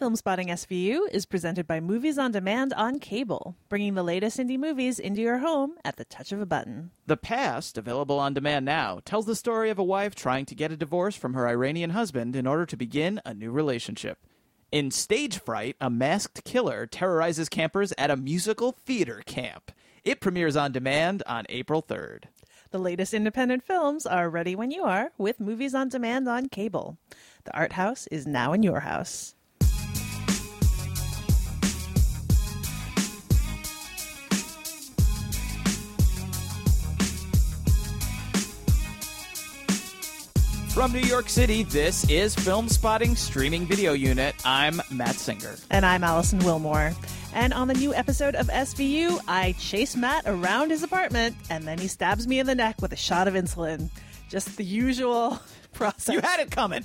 Film Spotting SVU is presented by Movies on Demand on cable, bringing the latest indie movies into your home at the touch of a button. The Past, available on demand now, tells the story of a wife trying to get a divorce from her Iranian husband in order to begin a new relationship. In Stage Fright, a masked killer terrorizes campers at a musical theater camp. It premieres on demand on April 3rd. The latest independent films are ready when you are with Movies on Demand on cable. The Art House is now in your house. From New York City, this is Film Spotting Streaming Video Unit. I'm Matt Singer. And I'm Alison Willmore. And on the new episode of SVU, I chase Matt around his apartment and then he stabs me in the neck with a shot of insulin. Just the usual process. You had it coming.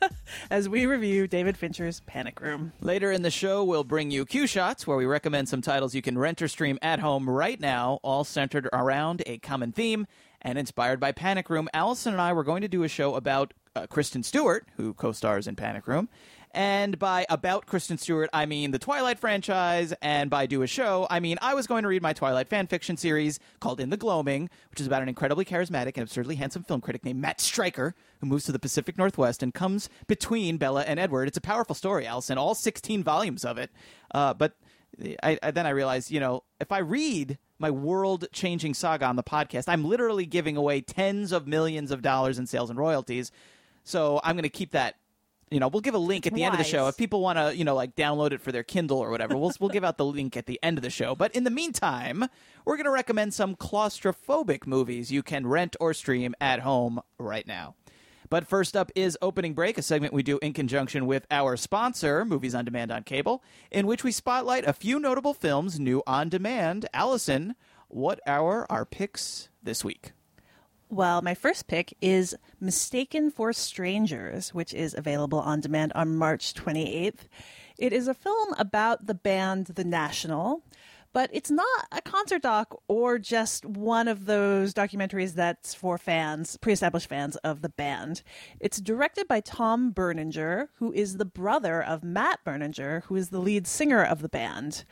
As we review David Fincher's Panic Room. Later in the show, we'll bring you Queue Shots, where we recommend some titles you can rent or stream at home right now, all centered around a common theme and inspired by Panic Room. Alison and I were going to do a show about uh, Kristen Stewart, who co stars in Panic Room. And by about Kristen Stewart, I mean the Twilight franchise. And by do a show, I mean I was going to read my Twilight fan fiction series called In the Gloaming, which is about an incredibly charismatic and absurdly handsome film critic named Matt Stryker, who moves to the Pacific Northwest and comes between Bella and Edward. It's a powerful story, Alison, all 16 volumes of it. Uh, but I, I, then I realized, you know, if I read my world changing saga on the podcast, I'm literally giving away tens of millions of dollars in sales and royalties. So I'm going to keep that. You know, we'll give a link at the end of the show if people want to, you know, like download it for their Kindle or whatever. We'll we'll give out the link at the end of the show. But in the meantime, we're going to recommend some claustrophobic movies you can rent or stream at home right now. But first up is Opening Break, a segment we do in conjunction with our sponsor, Movies on Demand on Cable, in which we spotlight a few notable films new on demand. Alison, what are our picks this week? Well, my first pick is Mistaken for Strangers, which is available on demand on March 28th. It is a film about the band The National, but it's not a concert doc or just one of those documentaries that's for fans, pre-established fans of the band. It's directed by Tom Berninger, who is the brother of Matt Berninger, who is the lead singer of the band.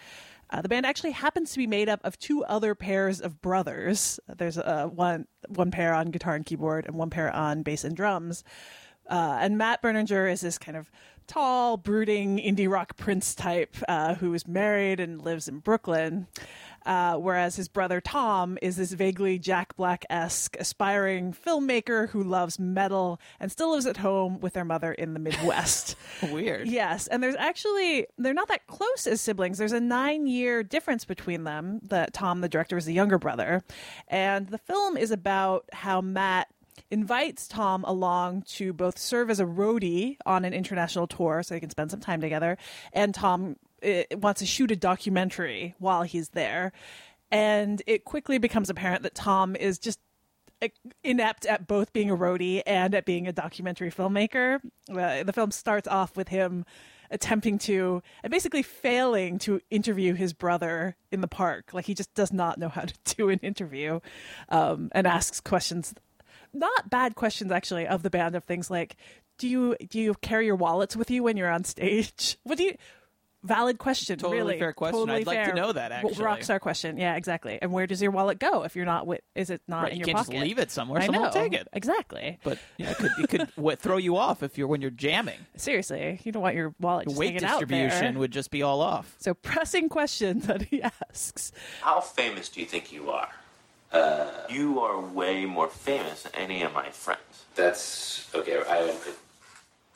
Uh, the band actually happens to be made up of two other pairs of brothers. There's uh, one one pair on guitar and keyboard, and one pair on bass and drums. Uh, and Matt Berninger is this kind of tall, brooding indie rock prince type uh, who is married and lives in Brooklyn. Uh, whereas his brother Tom is this vaguely Jack Black esque aspiring filmmaker who loves metal and still lives at home with their mother in the Midwest. Weird. Yes. And there's actually, they're not that close as siblings. There's a nine year difference between them. That Tom, the director, is the younger brother. And the film is about how Matt invites Tom along to both serve as a roadie on an international tour so they can spend some time together. And Tom uh, wants to shoot a documentary while he's there. And it quickly becomes apparent that Tom is just uh, inept at both being a roadie and at being a documentary filmmaker. Uh, the film starts off with him attempting to and basically failing to interview his brother in the park. Like he just does not know how to do an interview um, and asks questions not bad questions actually of the band of things like do you do you carry your wallets with you when you're on stage? What do you valid question. Totally really fair question. Totally I'd like to know that, actually. rock star question. Yeah, exactly. And where does your wallet go if you're not? With, is it not Right, in you your can't pocket? just leave it somewhere. I Someone know. will take it. Exactly. But yeah, it could, it could what, throw you off if you're when you're jamming. Seriously, you don't want your wallet The just weight hanging out distribution there. would just be all off. So pressing question that he asks. How famous do you think you are? Uh, you are way more famous than any of my friends. That's okay. I.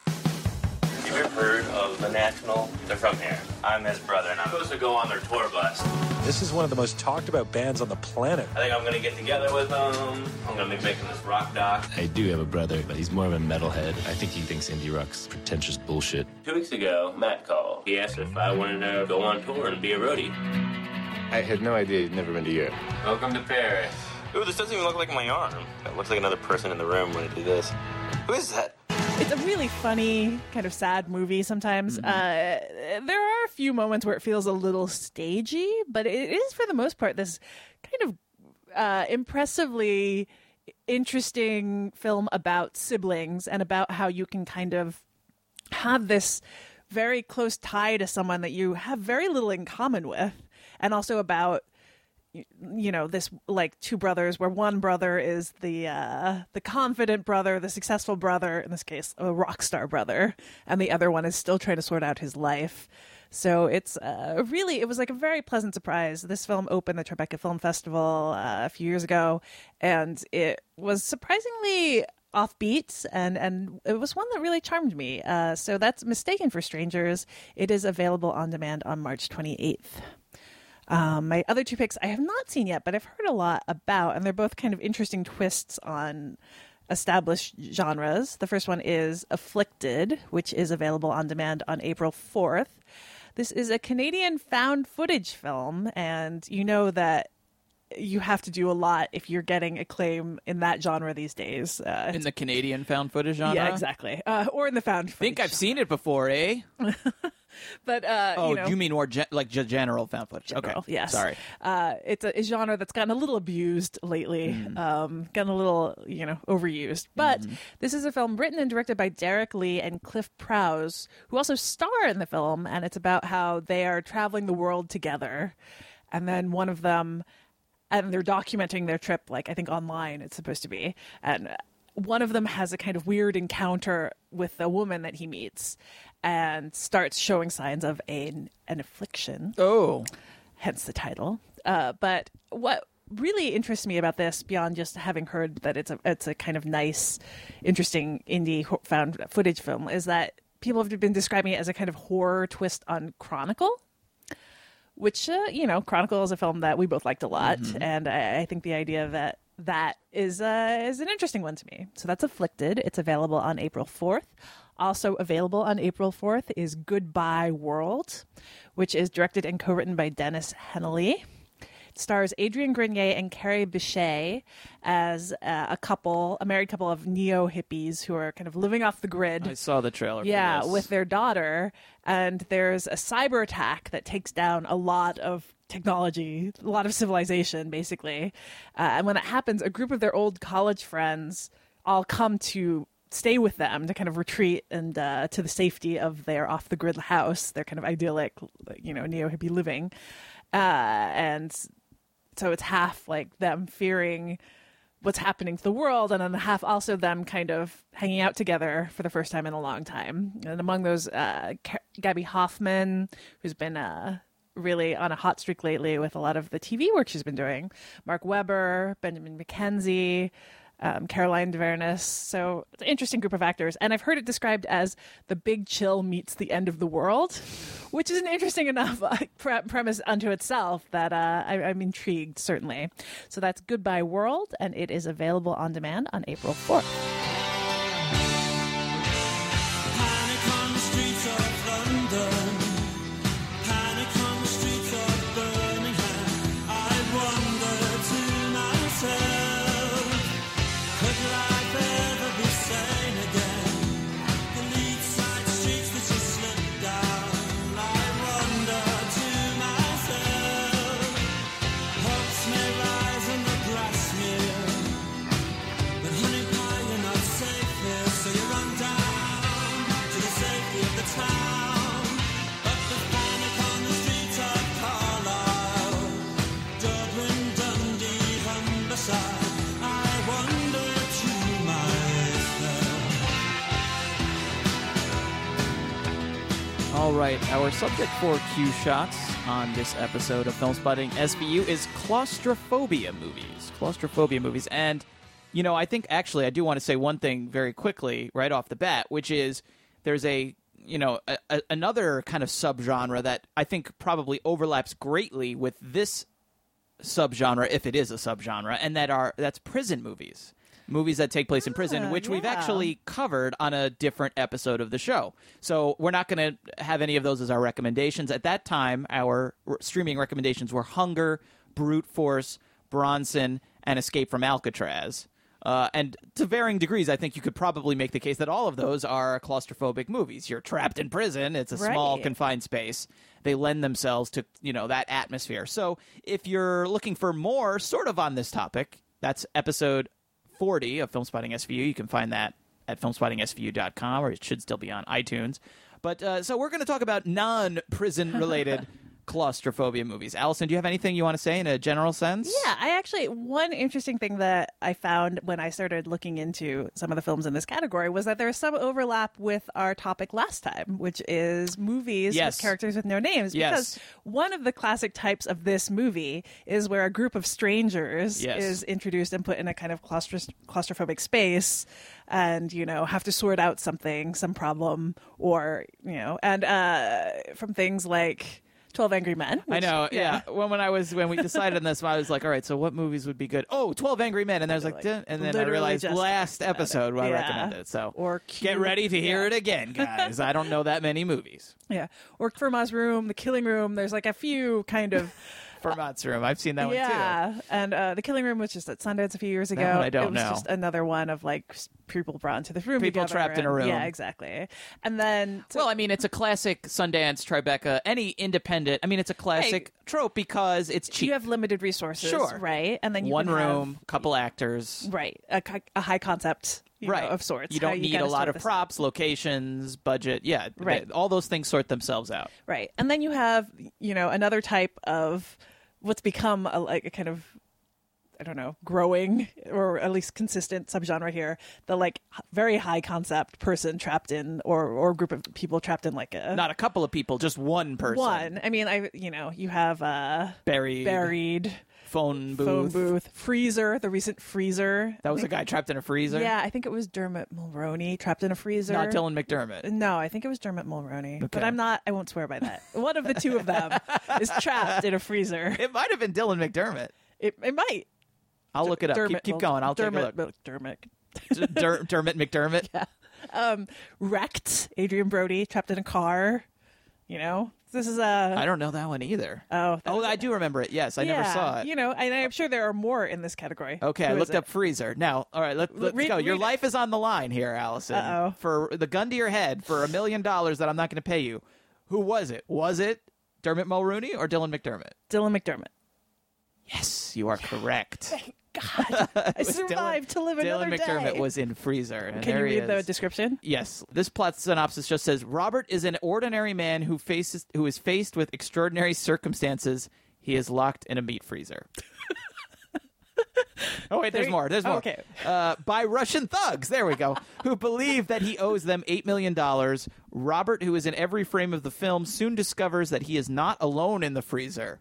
Have you ever heard of the National? They're from here. I'm his brother, and I'm supposed to go on their tour bus. This is one of the most talked about bands on the planet. I think I'm gonna get together with them. I'm gonna be making this rock doc. I do have a brother, but he's more of a metalhead. I think he thinks indie rock's pretentious bullshit. Two weeks ago, Matt called. He asked if I wanted to go on tour and be a roadie. I had no idea you'd never been to Europe. Welcome to Paris. Ooh, this doesn't even look like my arm. It looks like another person in the room when I do this. Who is that? It's a really funny, kind of sad movie sometimes. Mm-hmm. Uh, there are a few moments where it feels a little stagey, but it is, for the most part, this kind of uh, impressively interesting film about siblings and about how you can kind of have this very close tie to someone that you have very little in common with, and also about you know this like two brothers where one brother is the uh the confident brother the successful brother in this case a rock star brother and the other one is still trying to sort out his life. So it's uh, really it was like a very pleasant surprise. This film opened the tribeca film festival uh, a few years ago and it was surprisingly offbeat and and it was one that really charmed me. Uh, so that's mistaken for strangers. It is available on demand on march 28th um, my other two picks I have not seen yet, but I've heard a lot about, and they're both kind of interesting twists on established genres. The first one is Afflicted, which is available on demand on April 4th. This is a Canadian found footage film, and you know that you have to do a lot if you're getting acclaim in that genre these days. Uh, In the Canadian found footage genre? yeah, exactly. Uh, or in the found I think I've seen it before, eh? but uh, Oh, you know, mean more ge- like ge- general found footage? general, okay, yes. Sorry. Uh, it's a, a genre that's gotten a little abused lately, Mm. um, gotten a little, you know, overused. But Mm-hmm. this is a film written and directed by Derek Lee and Cliff Prowse, who also star in the film, and it's about how they are traveling the world together, and then one of them, and they're documenting their trip, like I think online it's supposed to be, and one of them has a kind of weird encounter with a woman that he meets and starts showing signs of an, an affliction Oh, hence the title. Uh, but what really interests me about this, beyond just having heard that it's a it's a kind of nice, interesting indie found footage film, is that people have been describing it as a kind of horror twist on Chronicle. Which uh, you know, Chronicle is a film that we both liked a lot, and I, I think the idea that that is uh, is an interesting one to me. So that's Afflicted. It's available on April fourth. Also available on April 4th is Goodbye World, which is directed and co written by Dennis Hennelly. It stars Adrian Grenier and Kerry Bishé as uh, a couple, a married couple of neo hippies who are kind of living off the grid. I saw the trailer. for Yeah, with their daughter, and there's a cyber attack that takes down a lot of technology, a lot of civilization, basically. Uh, and when that happens, a group of their old college friends all come to stay with them to kind of retreat and uh, to the safety of their off the grid house, their kind of idyllic, you know, neo hippie living. Uh, and so it's half like them fearing what's happening to the world, and then half also them kind of hanging out together for the first time in a long time. And among those, uh, Gaby Hoffmann, who's been uh, really on a hot streak lately with a lot of the TV work she's been doing, Mark Webber, Benjamin McKenzie. Um, Caroline Dhavernas. So it's an interesting group of actors. And I've heard it described as the big chill meets the end of the world, which is an interesting enough uh, pre- premise unto itself that uh, I, I'm intrigued, certainly. So that's Goodbye World, and it is available on demand on April 4th. Right, our subject for Queue shots on this episode of Film Spotting SVU is claustrophobia movies. Claustrophobia movies. And, you know, I think actually I do want to say one thing very quickly right off the bat, which is there's a, you know, a, a, another kind of subgenre that I think probably overlaps greatly with this subgenre, if it is a subgenre, and that are that's prison movies. Movies that take place in prison, Ah, which we've actually covered on a different episode of the show. So we're not going to have any of those as our recommendations. At that time, our r- streaming recommendations were Hunger, Brute Force, Bronson, and Escape from Alcatraz. Uh, and to varying degrees, I think you could probably make the case that all of those are claustrophobic movies. You're trapped in prison; it's a small, confined space. They lend themselves to you know that atmosphere. So if you're looking for more, sort of on this topic, that's episode 40 of Film Spotting SVU. You can find that at filmspottingsvu.com, or it should still be on iTunes. But uh, so we're going to talk about non-prison related claustrophobia movies. Alison, do you have anything you want to say in a general sense? Yeah, I actually one interesting thing that I found when I started looking into some of the films in this category was that there's some overlap with our topic last time, which is movies Yes. with characters with no names. Yes. Because one of the classic types of this movie is where a group of strangers Yes. is introduced and put in a kind of claustros- claustrophobic space and you know have to sort out something some problem or you know and uh from things like 12 Angry Men. I know, yeah. When when I was when we decided on this, I was like, all right, so what movies would be good? Oh, 12 Angry Men, and I was like, Like, and then I realized last episode. I recommended it. So Or get ready to hear yeah. it again, guys. I don't know that many movies. Yeah. Or Fermat's Room, The Killing Room. There's like a few kind of. Fermat's Room, I've seen that one too. yeah. And uh, The Killing Room was just at Sundance a few years ago. That one I don't it was know. just another one of like people brought into the room. People together trapped in a room. Yeah, exactly. And then. so- Well, I mean, it's a classic Sundance Tribeca. Any independent, I mean, it's a classic trope because it's cheap. you have limited resources. Sure. Right. And then you one can have- room, couple actors. right. A, a high concept. you know, right of sorts. You don't need a lot of this props, locations, budget. Yeah, Right. th- all those things sort themselves out. Right. And then you have, you know, another type of what's become a, like a kind of I don't know, growing or at least consistent subgenre here. The like very high concept person trapped in or or group of people trapped in like a Not a couple of people, just one person. one. I mean, I you know, you have uh buried, buried phone booth. phone booth, freezer, the recent freezer. That was a guy trapped in a freezer. Yeah, I think it was Dermot Mulroney trapped in a freezer. not Dylan McDermott. No, I think it was Dermot Mulroney. But I'm not I won't swear by that. One of the two of them is trapped in a freezer. It might have been Dylan McDermott. It, it might. I'll look it up. Dermot keep keep going. I'll Dermot, take a look. Dermot. D- Der- Dermot McDermott. Um, wrecked. Adrien Brody trapped in a car. You know, this is a. I don't know that one either. Oh, that oh, was- I do remember it. Yes, I never Yeah, saw it. You know, and I'm sure there are more in this category. Okay, I Who is looked it? up freezer. Now, all right, let, let's Read- go. Your read it. life is on the line here, Alison. Uh-oh. For the gun to your head for a million dollars that I'm not going to pay you. Who was it? Was it Dermot Mulroney or Dylan McDermott? Dylan McDermott. Yes, you are correct. God, I survived to live Dylan another McDermott day. was in freezer. Can you read the description? Yes, this plot synopsis just says Robert is an ordinary man who faces who is faced with extraordinary circumstances. He is locked in a meat freezer. oh wait, there's more. There's more. okay. Uh, by Russian thugs. There we go. who believe that he owes them eight million dollars. Robert, who is in every frame of the film, soon discovers that he is not alone in the freezer.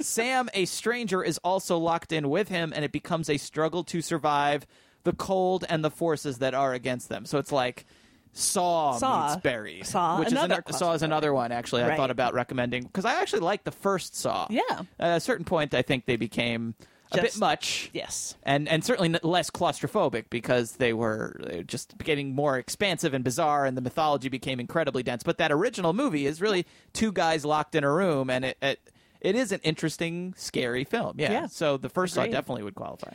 Sam, a stranger, is also locked in with him, and it becomes a struggle to survive the cold and the forces that are against them. So it's like Saw, Saw. meets Buried. Saw, which another is ano- Saw is another one. Actually, I Right. thought about recommending because I actually liked the first Saw. Yeah. At a certain point, I think they became a bit Just- much. Yes. And and certainly n- less claustrophobic because they were uh, just getting more expansive and bizarre, and the mythology became incredibly dense. But that original movie is really two guys locked in a room, and it it, it is an interesting, scary film. Yeah. Yeah. So the first Saw definitely would qualify.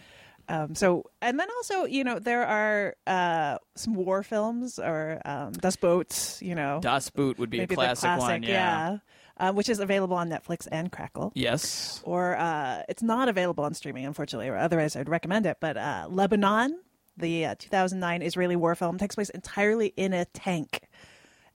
Um, so, and then also, you know, there are uh, some war films or um, Das Boot, you know. Das Boot would be a classic, classic one. Yeah. yeah. Uh, which is available on Netflix and Crackle. Yes. Or uh, it's not available on streaming, unfortunately, or otherwise I'd recommend it. But uh, Lebanon, the uh, 2009 Israeli war film, takes place entirely in a tank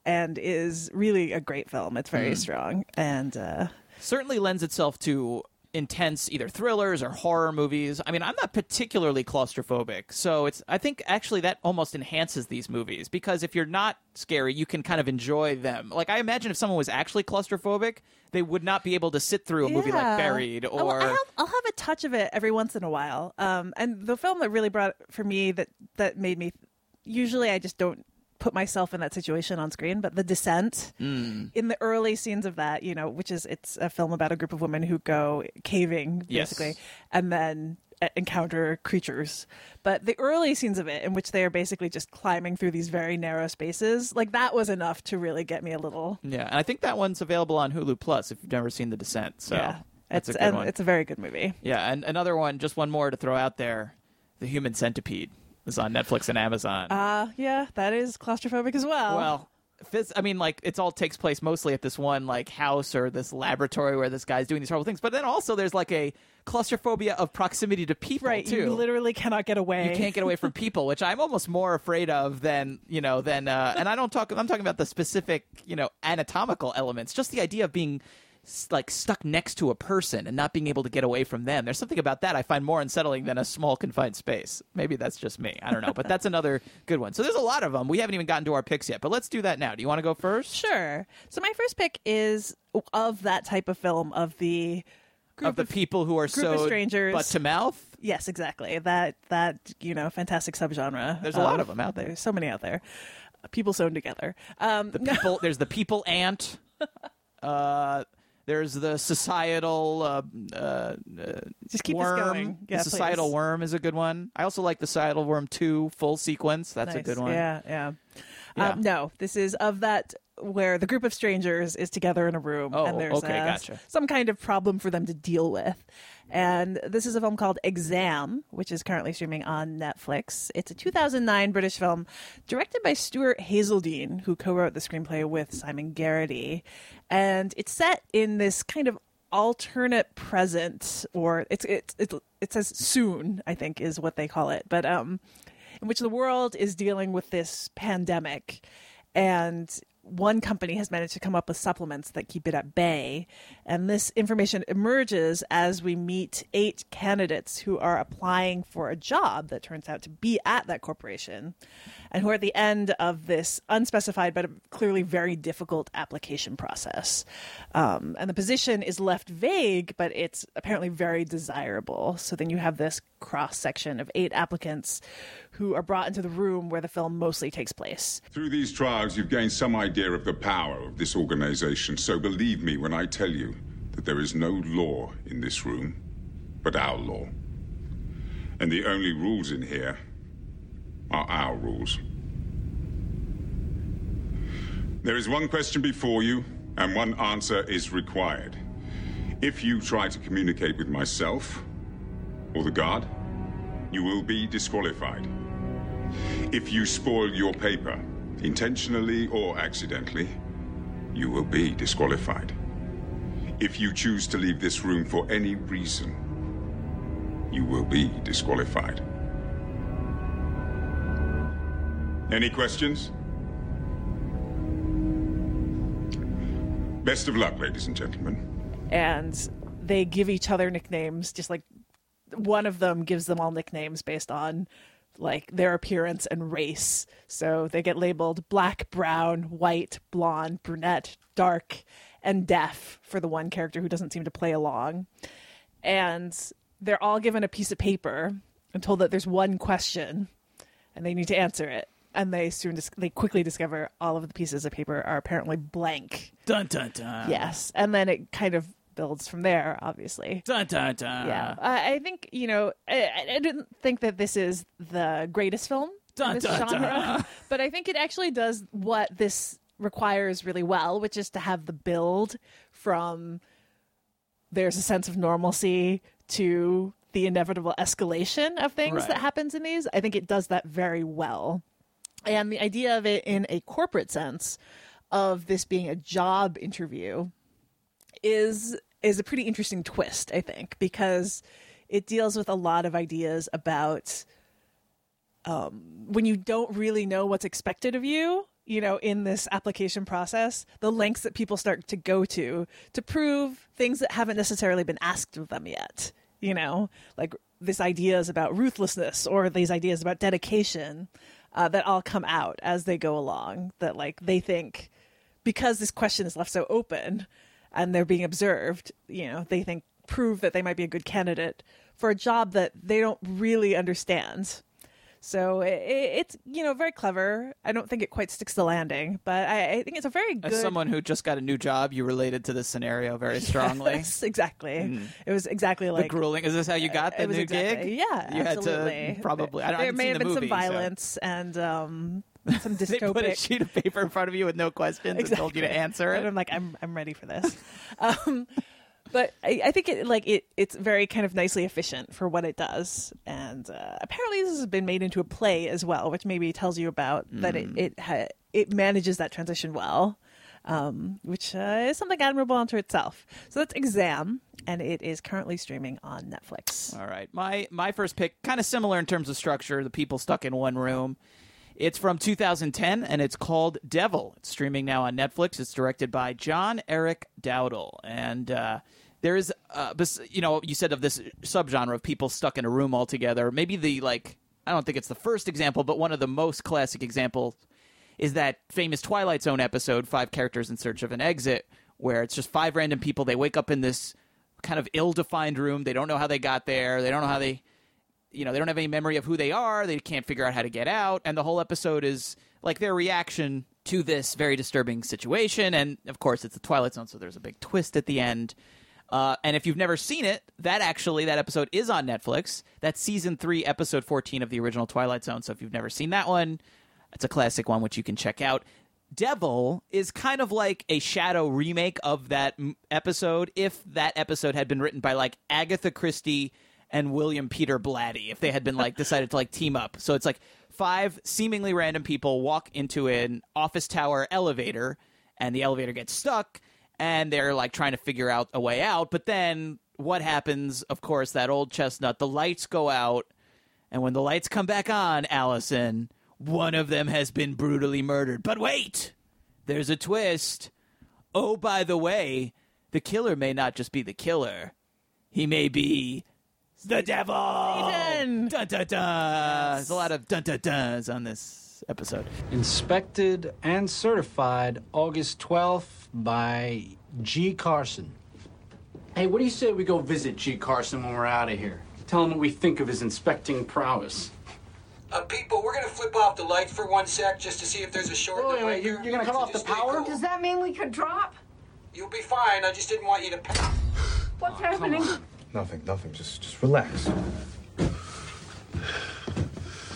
and is really a great film. It's very strong. And uh, certainly lends itself to intense either thrillers or horror movies. I mean, I'm not particularly claustrophobic, so it's I think actually that almost enhances these movies because if you're not scary, you can kind of enjoy them. Like I imagine if someone was actually claustrophobic, they would not be able to sit through a movie like Buried or I have, I'll have a touch of it every once in a while. Um, and the film that really brought for me that that made me. Usually, I just don't put myself in that situation on screen. But The Descent, Mm. in the early scenes of that, you know, which is it's a film about a group of women who go caving Yes. basically, and then encounter creatures. But the early scenes of it, in which they are basically just climbing through these very narrow spaces, like that was enough to really get me a little. yeah, and I think that one's available on Hulu Plus if you've never seen The Descent. So yeah, that's it's a good and one. it's a very good movie. Yeah, and another one, just one more to throw out there, The Human Centipede is on Netflix and Amazon. Uh, yeah, that is claustrophobic as well. Well, phys- I mean, like it's all takes place mostly at this one like house or this laboratory where this guy's doing these horrible things. But then also there's like a claustrophobia of proximity to people right, too. you literally cannot get away. You can't get away from people, which I'm almost more afraid of than you know than. Uh, and I don't talk. I'm talking about the specific you know anatomical elements. Just the idea of being like stuck next to a person and not being able to get away from them. There's something about that I find more unsettling than a small confined space. Maybe that's just me. I don't know, but that's another good one. So there's a lot of them. We haven't even gotten to our picks yet, but let's do that now. Do you want to go first? Sure. So my first pick is of that type of film of the group of the people who are so strangers. butt to mouth. Yes, exactly. That that you know, fantastic subgenre. There's a lot of them out there. There's so many out there. People sewn together. Um, The people. there's the people ant. Uh, there's the societal uh, uh, uh, just keep worm. this going. Yeah, the societal please. worm is a good one. I also like the societal worm two full sequence. That's a good one. Yeah, yeah. Yeah. Um, no, this is of that where the group of strangers is together in a room Oh, and there's okay, uh, gotcha. some kind of problem for them to deal with. And this is a film called Exam, which is currently streaming on Netflix. It's a 2009 British film directed by Stuart Hazeldine, who co-wrote the screenplay with Simon Garrity. And it's set in this kind of alternate present or it's it's it, it says soon i think is what they call it but um in which the world is dealing with this pandemic and one company has managed to come up with supplements that keep it at bay and this information emerges as we meet eight candidates who are applying for a job that turns out to be at that corporation and who are at the end of this unspecified but clearly very difficult application process. Um, and the position is left vague but it's apparently very desirable. So then you have this cross section of eight applicants who are brought into the room where the film mostly takes place. Through these trials, you've gained some idea of the power of this organization, so believe me when I tell you that there is no law in this room but our law. And the only rules in here are our rules. There is one question before you, and one answer is required. If you try to communicate with myself or the guard, you will be disqualified. If you spoil your paper, intentionally or accidentally, you will be disqualified. If you choose to leave this room for any reason, you will be disqualified. Any questions? Best of luck, ladies and gentlemen. and they give each other nicknames just like one of them gives them all nicknames based on like their appearance and race so they get labeled black brown white blonde brunette dark and deaf for the one character who doesn't seem to play along and they're all given a piece of paper and told that there's one question and they need to answer it and they soon dis- they quickly discover all of the pieces of paper are apparently blank Dun dun dun. Yes, and then it kind of builds from there. Obviously, Dun dun dun. yeah. I, I think you know. I, I didn't think that this is the greatest film Dun, in this dun, genre, dun. but I think it actually does what this requires really well, which is to have the build from there's a sense of normalcy to the inevitable escalation of things Right. that happens in these. I think it does that very well. And the idea of it in a corporate sense of this being a job interview is is a pretty interesting twist, I think, because it deals with a lot of ideas about um, when you don't really know what's expected of you, you know, in this application process, the lengths that people start to go to to prove things that haven't necessarily been asked of them yet. You know, like this ideas about ruthlessness or these ideas about dedication uh, that all come out as they go along. That like they think because this question is left so open and they're being observed, you know, they think prove that they might be a good candidate for a job that they don't really understand. So it, it's you know very clever. I don't think it quite sticks the landing, but I, I think it's a very good. As someone who just got a new job, you related to this scenario very strongly. Yes, exactly. It was exactly the like grueling. Is this how you got the new exactly, gig? Yeah, you absolutely. had to probably. I don't, I there haven't may have the been movie, some so- violence and um, some They put a sheet of paper in front of you with no questions and told you to Exactly. answer And it. I'm like, I'm I'm ready for this. um, but I, I think it like it it's very kind of nicely efficient for what it does, and uh, apparently this has been made into a play as well, which maybe tells you about that it Mm. it ha- it manages that transition well. Um, which uh, is something admirable unto itself. So that's Exam, and it is currently streaming on Netflix. All right. My my first pick, kind of similar in terms of structure, the people stuck in one room. It's from 2010 and it's called Devil. It's streaming now on Netflix. It's directed by John Eric Dowdle. And uh, there is, uh, you know, you said of this subgenre of people stuck in a room all together. Maybe the, like, I don't think it's the first example, but one of the most classic examples is that famous Twilight Zone episode, Five Characters in Search of an Exit, where it's just five random people. They wake up in this kind of ill defined room. They don't know how they got there. They don't know how they, you know, they don't have any memory of who they are. They can't figure out how to get out. And the whole episode is like their reaction to this very disturbing situation. And of course, it's the Twilight Zone, so there's a big twist at the end. Uh, and if you've never seen it, that actually that episode is on Netflix. That's season three, episode fourteen of the original Twilight Zone. So if you've never seen that one, it's a classic one which you can check out. Devil is kind of like a shadow remake of that m- episode if that episode had been written by like Agatha Christie and William Peter Blatty if they had been like decided to like team up. So it's like five seemingly random people walk into an office tower elevator and the elevator gets stuck and they're like trying to figure out a way out, but then what happens? Of course, that old chestnut, the lights go out and when the lights come back on, Alison, one of them has been brutally murdered. But wait, there's a twist. Oh, by the way, the killer may not just be the killer, he may be the devil. Dun dun dun. There's a lot of dun dun duns on this episode. Inspected and certified August 12th by G. Carson. Hey, what do you say we go visit G. Carson when we're out of here? Tell him what we think of his inspecting prowess. Uh, people, we're gonna flip off the lights for one sec just to see if there's a short. in Wait, wait, you're- you're gonna cut So off the power? cool. Does that mean we could drop? You'll be fine. I just didn't want you to. Pa- What's happening? Nothing, nothing. Just, just relax.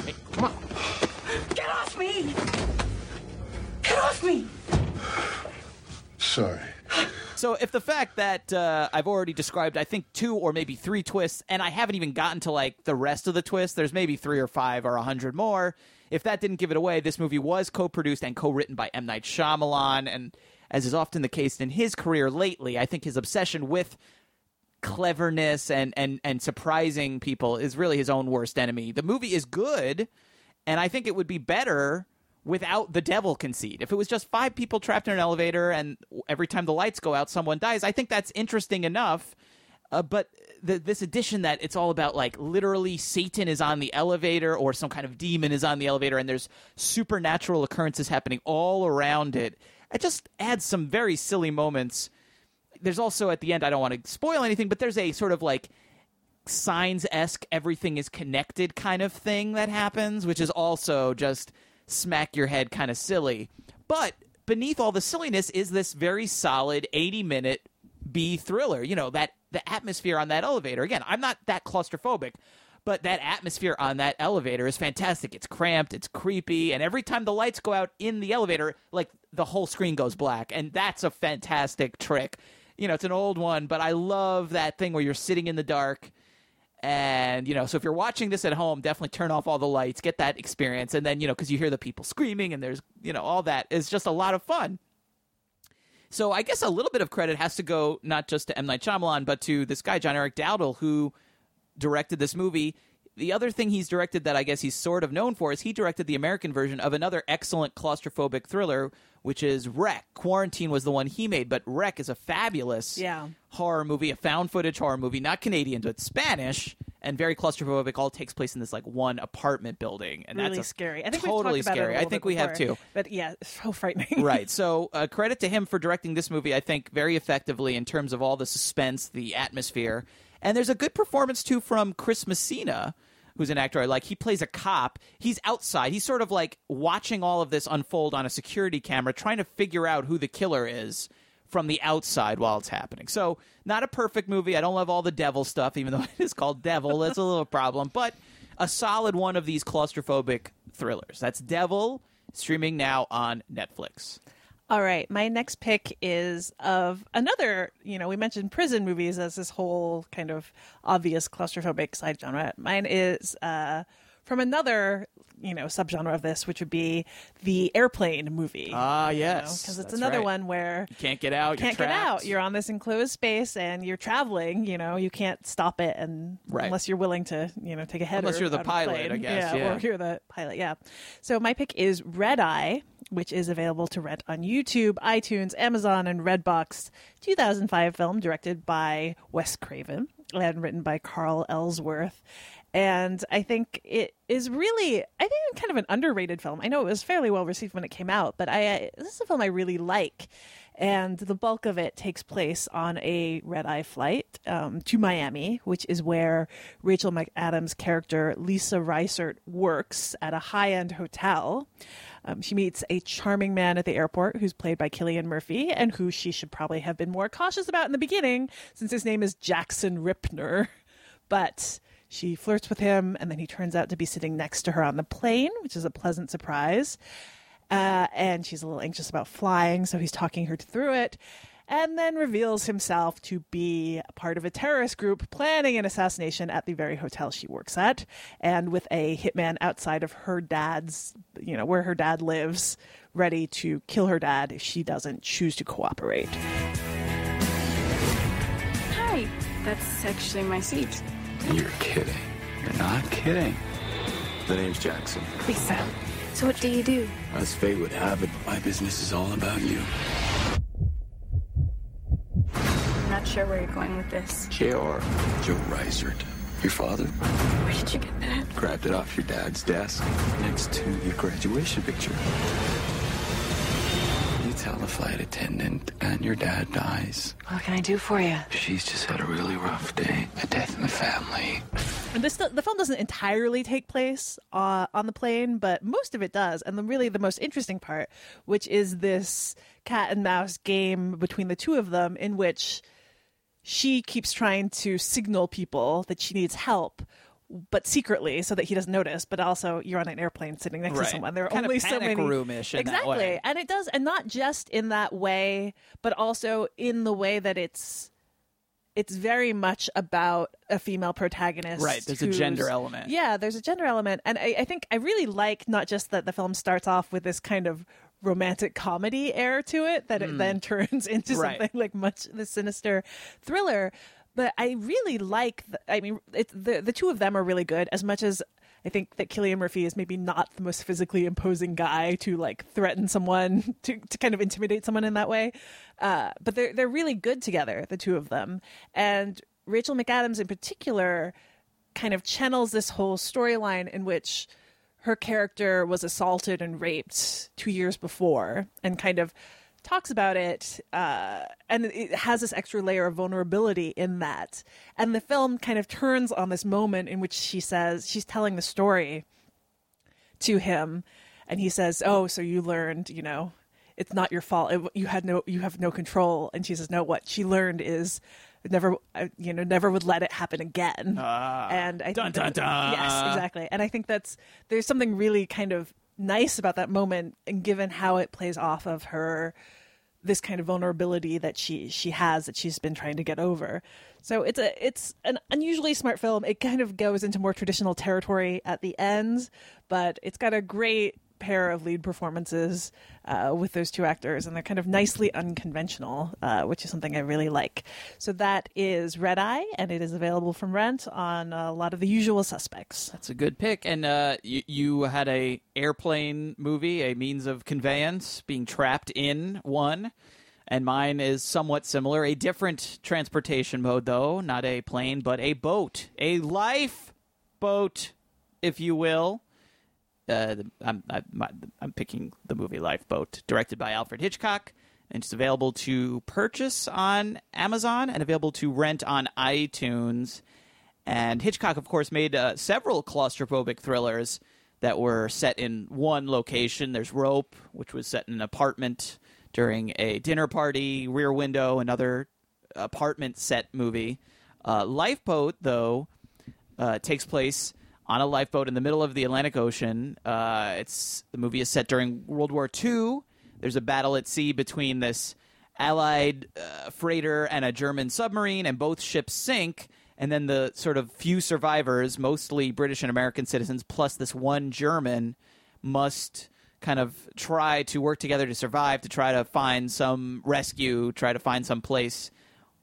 Hey, come off me! Get off me! Sorry. So, if the fact that uh, I've already described, I think two or maybe three twists, and I haven't even gotten to like the rest of the twists, there's maybe three or five or a hundred more. If that didn't give it away, this movie was co-produced and co-written by M Night Shyamalan, and as is often the case in his career lately, I think his obsession with cleverness and and and surprising people is really his own worst enemy. The movie is good, and I think it would be better without the devil conceit. If it was just five people trapped in an elevator and every time the lights go out someone dies, I think that's interesting enough. Uh, but the, this addition that it's all about like literally Satan is on the elevator or some kind of demon is on the elevator and there's supernatural occurrences happening all around it. It just adds some very silly moments there's also at the end, I don't want to spoil anything, but there's a sort of like signs esque everything is connected kind of thing that happens, which is also just smack your head kind of silly. But beneath all the silliness is this very solid 80 minute B thriller. You know, that the atmosphere on that elevator. Again, I'm not that claustrophobic, but that atmosphere on that elevator is fantastic. It's cramped, it's creepy, and every time the lights go out in the elevator, like the whole screen goes black, and that's a fantastic trick. You know, it's an old one, but I love that thing where you're sitting in the dark. And, you know, so if you're watching this at home, definitely turn off all the lights, get that experience. And then, you know, because you hear the people screaming and there's, you know, all that is just a lot of fun. So I guess a little bit of credit has to go not just to M. Night Shyamalan, but to this guy, John Eric Dowdle, who directed this movie. The other thing he's directed that I guess he's sort of known for is he directed the American version of another excellent claustrophobic thriller, which is Rec. Quarantine was the one he made, but Rec is a fabulous Yeah. horror movie, a found footage horror movie, not Canadian, but Spanish, and very claustrophobic. All takes place in this like one apartment building, and really that's scary. I think totally we've talked about scary. I think we have before, too. But yeah, so frightening. right. So uh, credit to him for directing this movie. I think very effectively in terms of all the suspense, the atmosphere, and there's a good performance too from Chris Messina, who's an actor I like. He plays a cop. He's outside. He's sort of like watching all of this unfold on a security camera, trying to figure out who the killer is from the outside while it's happening. So not a perfect movie. I don't love all the devil stuff, even though it is called Devil. That's a little problem, but a solid one of these claustrophobic thrillers. That's Devil, streaming now on Netflix. All right, my next pick is of another. You know, we mentioned prison movies as this whole kind of obvious claustrophobic side genre. Mine is uh, from another, you know, subgenre of this, which would be the airplane movie. Ah, yes, because it's another right. one where You can't get out. you can't get out. You're on this enclosed space and you're traveling. You know, you can't stop it, and Right. unless you're willing to, you know, take a header. Unless you're the pilot. I guess, Yeah, yeah. or you're the pilot. Yeah. So my pick is Red Eye, which is available to rent on YouTube, iTunes, Amazon, and Redbox. 2005 film directed by Wes Craven and written by Carl Ellsworth. And I think it is really, I think, kind of an underrated film. I know it was fairly well received when it came out, but I this is a film I really like. And the bulk of it takes place on a red eye flight um, to Miami, which is where Rachel McAdams' character Lisa Reisert works at a high end hotel. Um, she meets a charming man at the airport who's played by Cillian Murphy and who she should probably have been more cautious about in the beginning since his name is Jackson Ripner. But she flirts with him, and then he turns out to be sitting next to her on the plane, which is a pleasant surprise. Uh, and she's a little anxious about flying, so he's talking her through it. And then reveals himself to be part of a terrorist group planning an assassination at the very hotel she works at, and with a hitman outside of her dad's, you know, where her dad lives, ready to kill her dad if she doesn't choose to cooperate. Hi, that's actually my seat. You're kidding. You're not kidding. The name's Jackson. Lisa. So what do you do? As fate would have it, my business is all about you. I'm not sure where you're going with this. J.R. Joe Reisert. Your father Where did you get that? grabbed it off your dad's desk next to your graduation picture. You tell the flight attendant, and your dad dies. What can I do for you? She's just had a really rough day. A death in the family. And this the film doesn't entirely take place uh, on the plane, but most of it does. And the really the most interesting part, which is this cat and mouse game between the two of them, in which she keeps trying to signal people that she needs help. But secretly, so that he doesn't notice. But also, you're on an airplane sitting next Right. to someone. There are Kind only so many room-ish exactly, and it does, and not just in that way, but also in the way that it's it's very much about a female protagonist. Right, there's a gender element. Yeah, there's a gender element. And I, I think I really like not just that the film starts off with this kind of romantic comedy air to it, that it Mm. then turns into Right. something like much the sinister thriller. But I really like, the, I mean, the, the two of them are really good as much as I think that Cillian Murphy is maybe not the most physically imposing guy to like threaten someone to, to kind of intimidate someone in that way. Uh, but they're they're really good together, the two of them. And Rachel McAdams in particular kind of channels this whole storyline in which her character was assaulted and raped two years before and kind of talks about it uh, and it has this extra layer of vulnerability in that. And the film kind of turns on this moment in which she says she's telling the story to him and he says oh so you learned you know it's not your fault. It, you had no you have no control. And she says no what she learned is never uh, you know never would let it happen again. And i Dun, think dun, that- dun. yes exactly. And i think that's there's something really kind of nice about that moment and given how it plays off of her this kind of vulnerability that she she has that she's been trying to get over. So it's a it's an unusually smart film. It kind of goes into more traditional territory at the end, but it's got a great pair of lead performances uh, with those two actors, and they're kind of nicely unconventional, uh, which is something I really like. So that is Red Eye, and it is available from Rent on a lot of the usual suspects. That's a good pick. And uh, you, you had a airplane movie, a means of conveyance, being trapped in one. And mine is somewhat similar. A different transportation mode, though. Not a plane, but a boat. A life boat, if you will. Uh, I'm, I'm, I'm picking the movie Lifeboat, directed by Alfred Hitchcock. And it's available to purchase on Amazon and available to rent on iTunes. And Hitchcock, of course, made uh, several claustrophobic thrillers that were set in one location. There's Rope, which was set in an apartment during a dinner party, Rear Window, another apartment set movie. Uh, Lifeboat, though, uh, takes place on a lifeboat in the middle of the Atlantic Ocean. Uh, it's the movie is set during World War II. There's a battle at sea between this Allied uh, freighter and a German submarine, and both ships sink. And then the sort of few survivors, mostly British and American citizens, plus this one German, must kind of try to work together to survive, to try to find some rescue, try to find some place,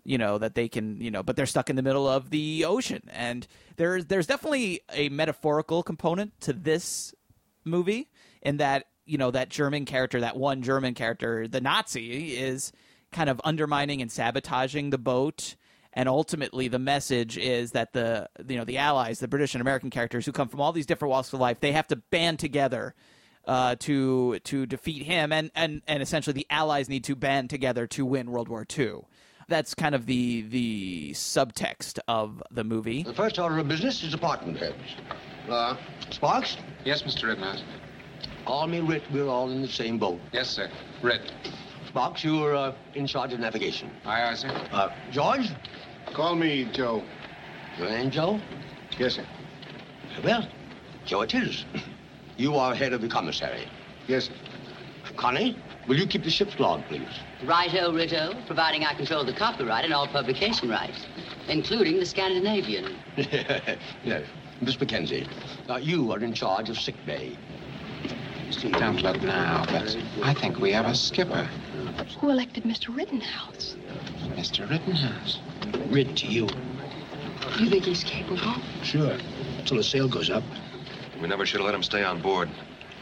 you know, that they can, you know, but they're stuck in the middle of the ocean. And there's there's definitely a metaphorical component to this movie in that, you know, that German character, that one German character, the Nazi, is kind of undermining and sabotaging the boat. And ultimately, the message is that the you know the Allies, the British and American characters who come from all these different walks of life, they have to band together uh, to to defeat him, and, and and essentially the Allies need to band together to win World War II. That's kind of the the subtext of the movie. The first order of business is apartment heads. Uh, Sparks? Yes, Mr. Rittenhouse. Call me Rit. We're all in the same boat. Yes, sir. Rit. Sparks, you're uh, in charge of navigation. Aye, aye, sir. Uh, George? Call me Joe. Your name Joe? Yes, sir. Well, Joe it is. You are head of the commissary. Yes, sir. Connie, will you keep the ship's log, please? Righto, Rito, providing I control the copyright and all publication rights, including the Scandinavian. no, Miss Mackenzie, uh, you are in charge of sick bay. Don't look now, but I think we have a skipper. Who elected Mr. Rittenhouse? Mr. Rittenhouse. Rit to you. You think he's capable? Sure. Till the sail goes up. We never should have let him stay on board.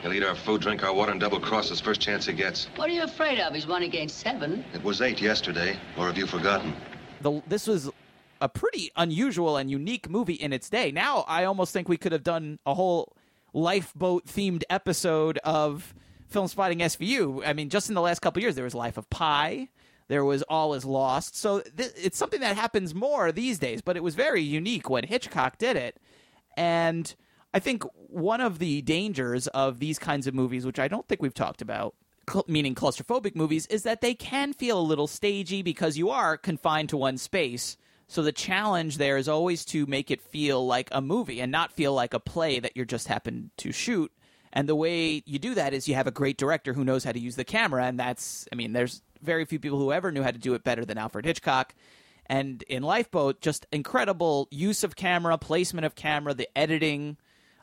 He'll eat our food, drink our water, and double cross us first chance he gets. What are you afraid of? He's one against seven. It was eight yesterday, or have you forgotten? The, this was a pretty unusual and unique movie in its day. Now I almost think we could have done a whole lifeboat themed episode of Filmspotting SVU. I mean, just in the last couple years, there was Life of Pi. There was All Is Lost. So th- it's something that happens more these days, but it was very unique when Hitchcock did it. And I think one of the dangers of these kinds of movies, which I don't think we've talked about, cl- meaning claustrophobic movies, is that they can feel a little stagey because you are confined to one space. So the challenge there is always to make it feel like a movie and not feel like a play that you're just happened to shoot. And the way you do that is you have a great director who knows how to use the camera, and that's I mean, there's very few people who ever knew how to do it better than Alfred Hitchcock. And in Lifeboat, just incredible use of camera, placement of camera, the editing,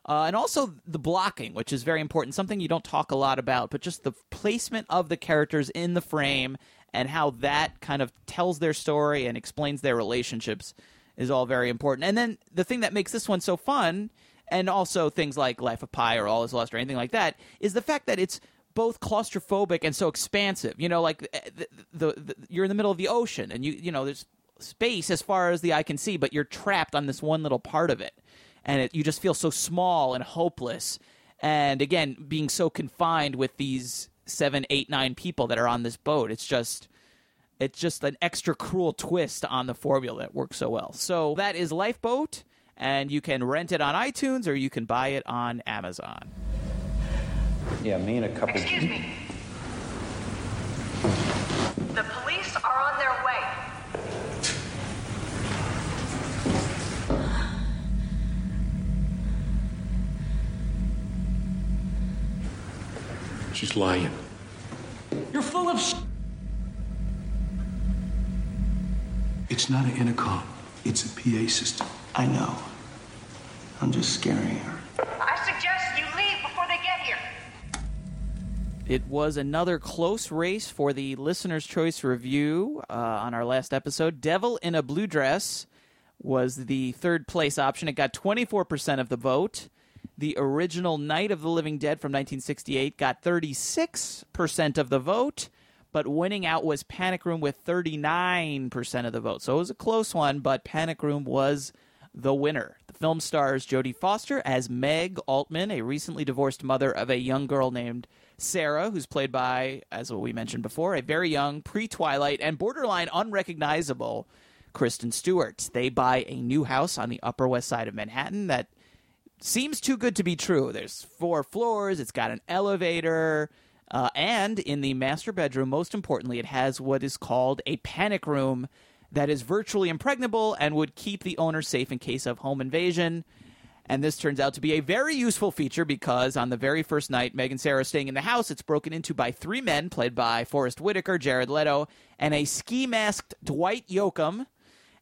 uh, and also the blocking, which is very important. Something you don't talk a lot about, but just the placement of the characters in the frame and how that kind of tells their story and explains their relationships is all very important. And then the thing that makes this one so fun, and also things like Life of Pi or All Is Lost or anything like that, is the fact that it's both claustrophobic and so expansive. You know, like the, the, the, you're in the middle of the ocean, and you you know there's space as far as the eye can see, but you're trapped on this one little part of it, and it, you just feel so small and hopeless. And again, being so confined with these seven, eight, nine people that are on this boat, it's just it's just an extra cruel twist on the formula that works so well. So that is Lifeboat, and you can rent it on iTunes or you can buy it on Amazon. Yeah, me and a couple. Excuse me. The police are on their way. She's lying. You're full of sh- It's not an intercom. It's a PA system. I know. I'm just scaring her. I suggest you leave before they get here. It was another close race for the listener's choice review uh, on our last episode. Devil in a Blue Dress was the third place option. It got 24% of the vote. The original Night of the Living Dead from 1968 got 36% of the vote, but winning out was Panic Room with 39% of the vote. So it was a close one, but Panic Room was the winner. The film stars Jodie Foster as Meg Altman, a recently divorced mother of a young girl named Sarah, who's played by, as we mentioned before, a very young, pre Twilight, and borderline unrecognizable Kristen Stewart. They buy a new house on the Upper West Side of Manhattan that seems too good to be true. There's four floors, it's got an elevator, uh, and in the master bedroom, most importantly, it has what is called a panic room that is virtually impregnable and would keep the owner safe in case of home invasion. And this turns out to be a very useful feature because on the very first night, Meg and Sarah are staying in the house. It's broken into by three men, played by Forest Whitaker, Jared Leto, and a ski masked Dwight Yoakam.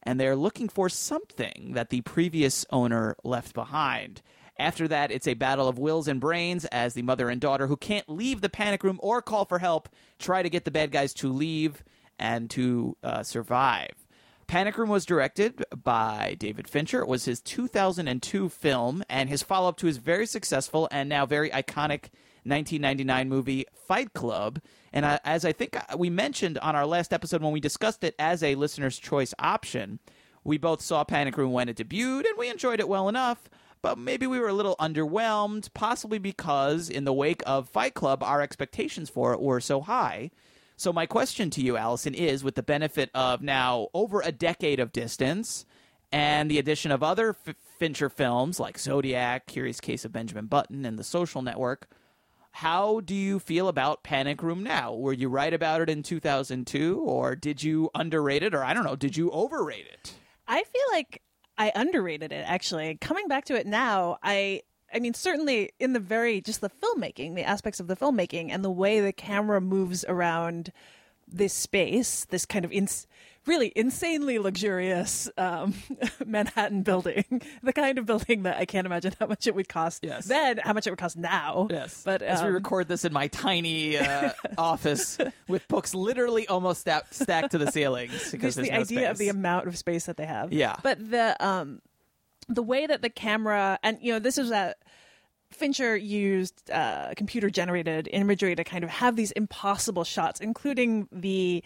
And they're looking for something that the previous owner left behind. After that, it's a battle of wills and brains as the mother and daughter, who can't leave the panic room or call for help, try to get the bad guys to leave and to uh, survive. Panic Room was directed by David Fincher. It was his 2002 film and his follow up to his very successful and now very iconic 1999 movie Fight Club. And uh, as I think we mentioned on our last episode when we discussed it as a listener's choice option, we both saw Panic Room when it debuted and we enjoyed it well enough. But maybe we were a little underwhelmed, possibly because in the wake of Fight Club, our expectations for it were so high. So, my question to you, Alison, is with the benefit of now over a decade of distance and the addition of other F- Fincher films like Zodiac, Curious Case of Benjamin Button, and The Social Network, how do you feel about Panic Room now? Were you right about it in 2002, or did you underrate it, or I don't know, did you overrate it? I feel like I underrated it actually. Coming back to it now, I I mean certainly in the very just the filmmaking, the aspects of the filmmaking and the way the camera moves around this space, this kind of ins- really insanely luxurious um, Manhattan building, the kind of building that I can't imagine how much it would cost Yes. then, how much it would cost now. Yes. But As we um, record this in my tiny uh, office with books literally almost sta- stacked to the ceilings because just the no idea of the amount of space that they have. Yeah. But the um the way that the camera and you know this is that Fincher used uh, computer generated imagery to kind of have these impossible shots, including the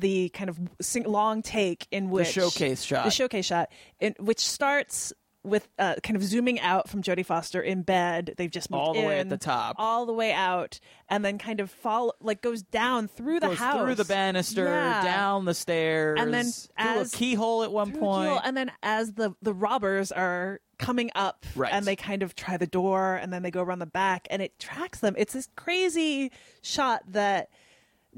the kind of sing- long take in which the showcase shot. the showcase shot, in, which starts with uh, kind of zooming out from Jodie Foster in bed. They've just moved All the way at in, the top. all the way out, and then kind of fall like goes down through the Goes house, through the banister, Yeah. down the stairs, And then through as- a keyhole at one point. keyhole, and then as the the robbers are coming up Right. and they kind of try the door and then they go around the back and it tracks them it's this crazy shot that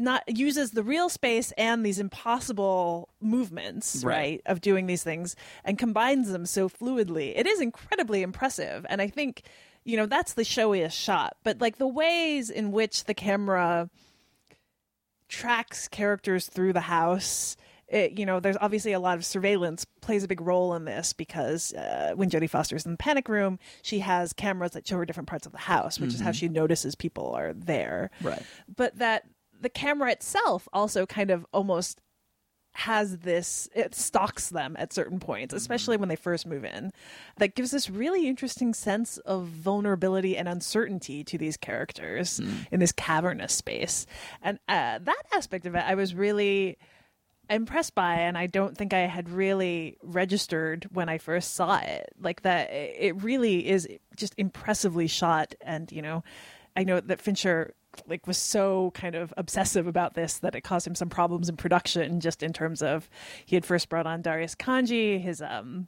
not uses the real space and these impossible movements Right. right, of doing these things and combines them so fluidly it is incredibly impressive and i think you know that's the showiest shot but like the ways in which the camera tracks characters through the house. It, you know, there's obviously a lot of surveillance plays a big role in this because uh, when Jodie Foster's in the panic room, she has cameras that show her different parts of the house, which is how Mhm. she notices people are there. Right. But that the camera itself also kind of almost has this it stalks them at certain points especially when they first move in that gives this really interesting sense of vulnerability and uncertainty to these characters in this cavernous space. And uh, that aspect of it i was really impressed by and i don't think i had really registered when i first saw it. Like that it really is just impressively shot and you know i know that fincher like was so kind of obsessive about this that it caused him some problems in production just in terms of he had first brought on darius khondji his um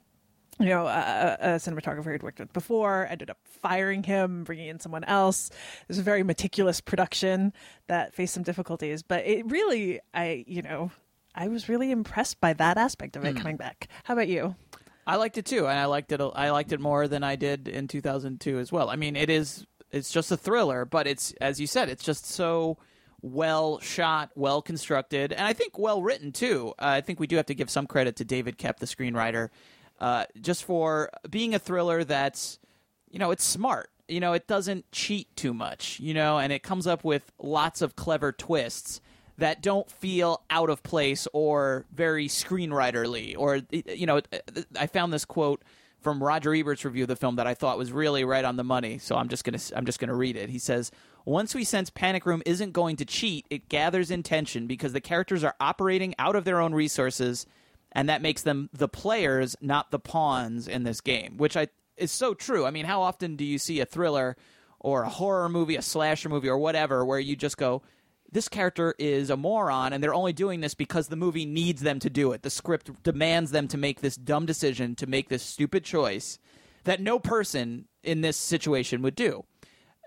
you know, a, a cinematographer he'd worked with before, ended up firing him, bringing in someone else. It was a very meticulous production that faced some difficulties, but it really, I, you know, I was really impressed by that aspect of it Hmm. coming back. How about you? I liked it too, and I liked it. I liked it more than I did in 2002 as well. I mean, it is. It's just a thriller, but it's as you said, it's just so well shot, well constructed, and I think well written too. Uh, I think we do have to give some credit to David Koepp, the screenwriter, uh, just for being a thriller that's, you know, it's smart. you know, it doesn't cheat too much, you know, and it comes up with lots of clever twists that don't feel out of place or very screenwriterly. Or, you know, I found this quote from Roger Ebert's review of the film that I thought was really right on the money. So I'm just gonna I'm just gonna read it. He says, "Once we sense Panic Room isn't going to cheat, it gathers intention because the characters are operating out of their own resources." And that makes them the players, not the pawns in this game, which I is so true. I mean, how often do you see a thriller or a horror movie, a slasher movie, or whatever, where you just go, this character is a moron and they're only doing this because the movie needs them to do it. The script demands them to make this dumb decision, to make this stupid choice that no person in this situation would do.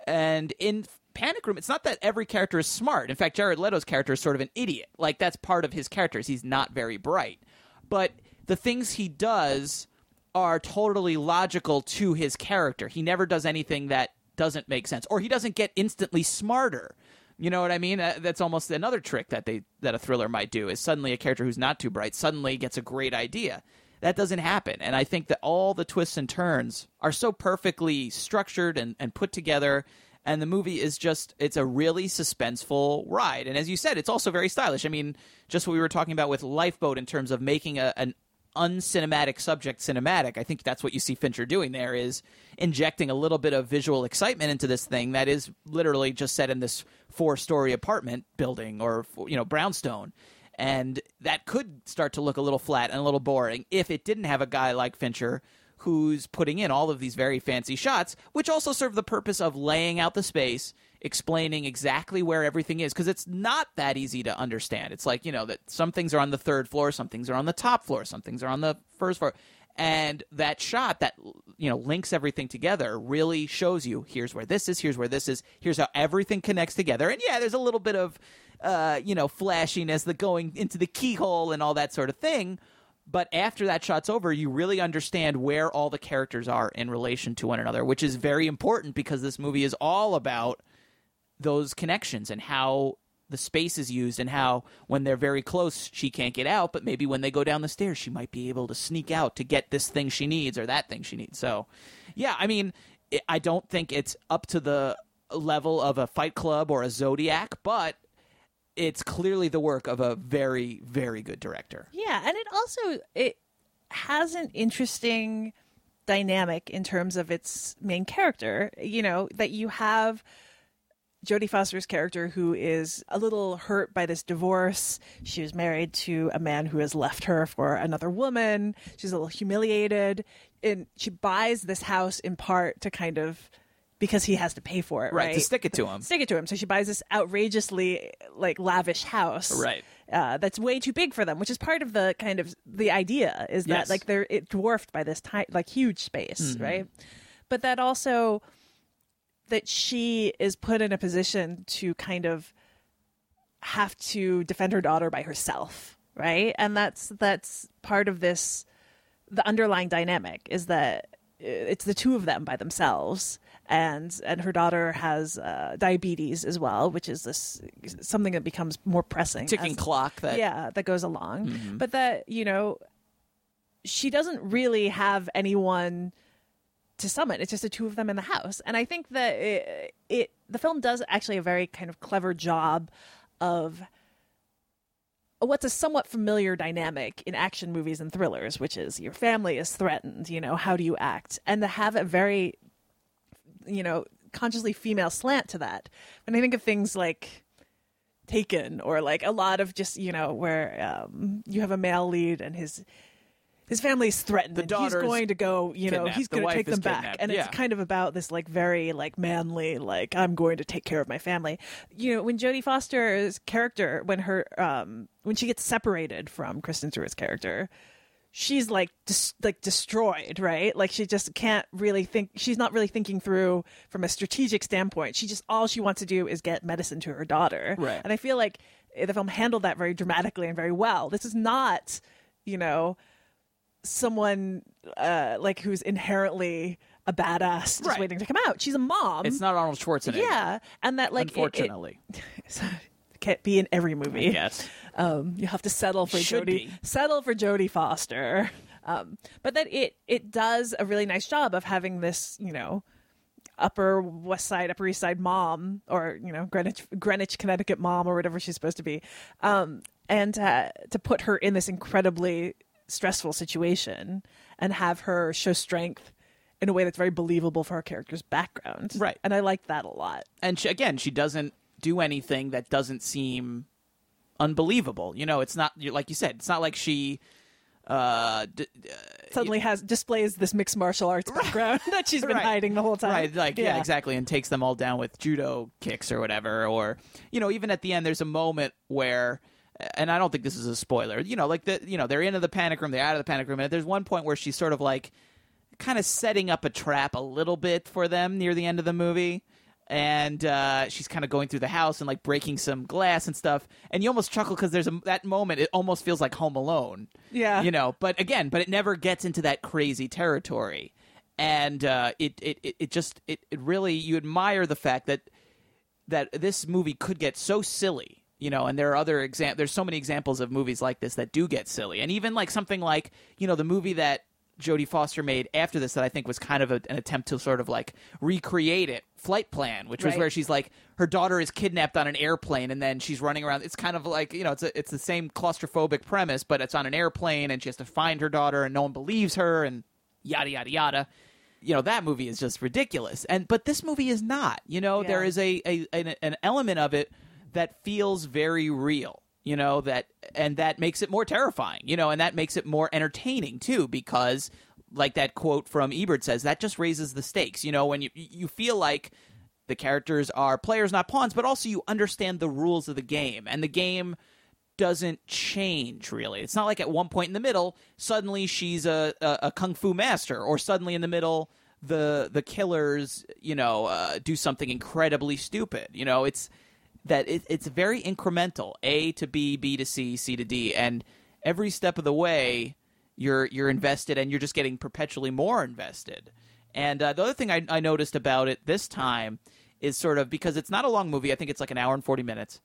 And in Panic Room, it's not that every character is smart. In fact, Jared Leto's character is sort of an idiot. Like, that's part of his character. He's not very bright. But the things he does are totally logical to his character. He never does anything that doesn't make sense, or he doesn't get instantly smarter. You know what I mean? That, that's almost another trick that they that a thriller might do is suddenly a character who's not too bright suddenly gets a great idea. That doesn't happen, and I think that all the twists and turns are so perfectly structured and, and put together. And the movie is just, it's a really suspenseful ride. And as you said, it's also very stylish. I mean, just what we were talking about with Lifeboat in terms of making a, an uncinematic subject cinematic. I think that's what you see Fincher doing there is injecting a little bit of visual excitement into this thing that is literally just set in this four-story apartment building or you know brownstone. And that could start to look a little flat and a little boring if it didn't have a guy like Fincher who's putting in all of these very fancy shots, which also serve the purpose of laying out the space, explaining exactly where everything is, because it's not that easy to understand. It's like, you know, that some things are on the third floor, some things are on the top floor, some things are on the first floor. And that shot that, you know, links everything together really shows you here's where this is, here's where this is, here's how everything connects together. And yeah, there's a little bit of, uh, you know, flashiness, the going into the keyhole and all that sort of thing but after that shot's over, you really understand where all the characters are in relation to one another, which is very important because this movie is all about those connections and how the space is used and how when they're very close she can't get out but maybe when they go down the stairs she might be able to sneak out to get this thing she needs or that thing she needs so yeah i mean i don't think it's up to the level of a fight club or a zodiac but it's clearly the work of a very very good director Yeah, and it also it has an interesting dynamic in terms of its main character. You know that you have Jodie Foster's character who is a little hurt by this divorce. She was married to a man who has left her for another woman. She's a little humiliated, and she buys this house in part to kind of because he has to pay for it, Right, right? to stick it to him. Stick it to him. So she buys this outrageously like lavish house, Right. Uh, that's way too big for them, which is part of the kind of the idea is that Yes. like they're it dwarfed by this ti- like huge space, Mhm. right? But that also that she is put in a position to kind of have to defend her daughter by herself, right? And that's that's part of this the underlying dynamic is that uh, it's the two of them by themselves and and her daughter has uh, diabetes as well which is this something that becomes more pressing Ticking as- clock that- yeah that goes along Mhm. but that you know she doesn't really have anyone to summon. It's just the two of them in the house, and I think that it, it the film does actually a very kind of clever job of what's a somewhat familiar dynamic in action movies and thrillers, which is your family is threatened. You know, how do you act? And to have a very, you know, consciously female slant to that. When I think of things like Taken or like a lot of just you know where um, you have a male lead and his his family's threatened. The and he's going to go, you know, kidnapped. he's going to take them back, kidnapped. and Yeah. it's kind of about this like very like manly, like I'm going to take care of my family. You know, when Jodie Foster's character, when her, um, when she gets separated from Kristen Stewart's character, she's like dis- like destroyed, right? Like she just can't really think. She's not really thinking through from a strategic standpoint. She just all she wants to do is get medicine to her daughter, Right. And I feel like the film handled that very dramatically and very well. This is not, you know someone uh, like who's inherently a badass just Right. waiting to come out. She's a mom. It's not Arnold Schwarzenegger. Yeah, and that like it- it- unfortunately. can't be in every movie. Guess. Um, you have to settle for Should Jodie. be. Settle for Jodie Foster. Um, but that it it does a really nice job of having this, you know, Upper West Side, Upper East Side mom, or you know Greenwich, Greenwich, Connecticut mom, or whatever she's supposed to be, um, and uh, to put her in this incredibly stressful situation and have her show strength in a way that's very believable for her character's background. Right. And I like that a lot. and she, again, she doesn't do anything that doesn't seem unbelievable. You know, it's not like you said. It's not like she. Uh, d- Suddenly has displays this mixed martial arts background that she's been Right. hiding the whole time. Right, like yeah. exactly, and takes them all down with judo kicks or whatever, or you know, even at the end, there's a moment where, and I don't think this is a spoiler. You know, like the you know they're into the panic room, they're out of the panic room, and there's one point where she's sort of like, kind of setting up a trap a little bit for them near the end of the movie. And uh, she's kind of going through the house and like breaking some glass and stuff, and you almost chuckle because there's a that moment. It almost feels like Home Alone, Yeah. you know. But again, but it never gets into that crazy territory and uh, it, it it it just it, it really you admire the fact that that this movie could get so silly you know and there are other exam there's so many examples of movies like this that do get silly and even like something like you know the movie that Jodie Foster made after this that I think was kind of a, an attempt to sort of like recreate it flight plan which was Right. where she's like her daughter is kidnapped on an airplane and then she's running around it's kind of like you know it's a, it's the same claustrophobic premise but it's on an airplane and she has to find her daughter and no one believes her and yada yada yada you know that movie is just ridiculous and but this movie is not you know there Yeah. is a, a an, an element of it that feels very real you know that and that makes it more terrifying you know and that makes it more entertaining too because like that quote from ebert says that just raises the stakes you know when you you feel like the characters are players not pawns but also you understand the rules of the game and the game doesn't change really. It's not like at one point in the middle suddenly she's a, a, a kung fu master, or suddenly in the middle the the killers you know uh, do something incredibly stupid. You know, it's that it, it's very incremental. A to B, B to C, C to D, and every step of the way you're you're invested, and you're just getting perpetually more invested. And uh, the other thing I, I noticed about it this time is sort of because it's not a long movie. I think it's like an hour and forty minutes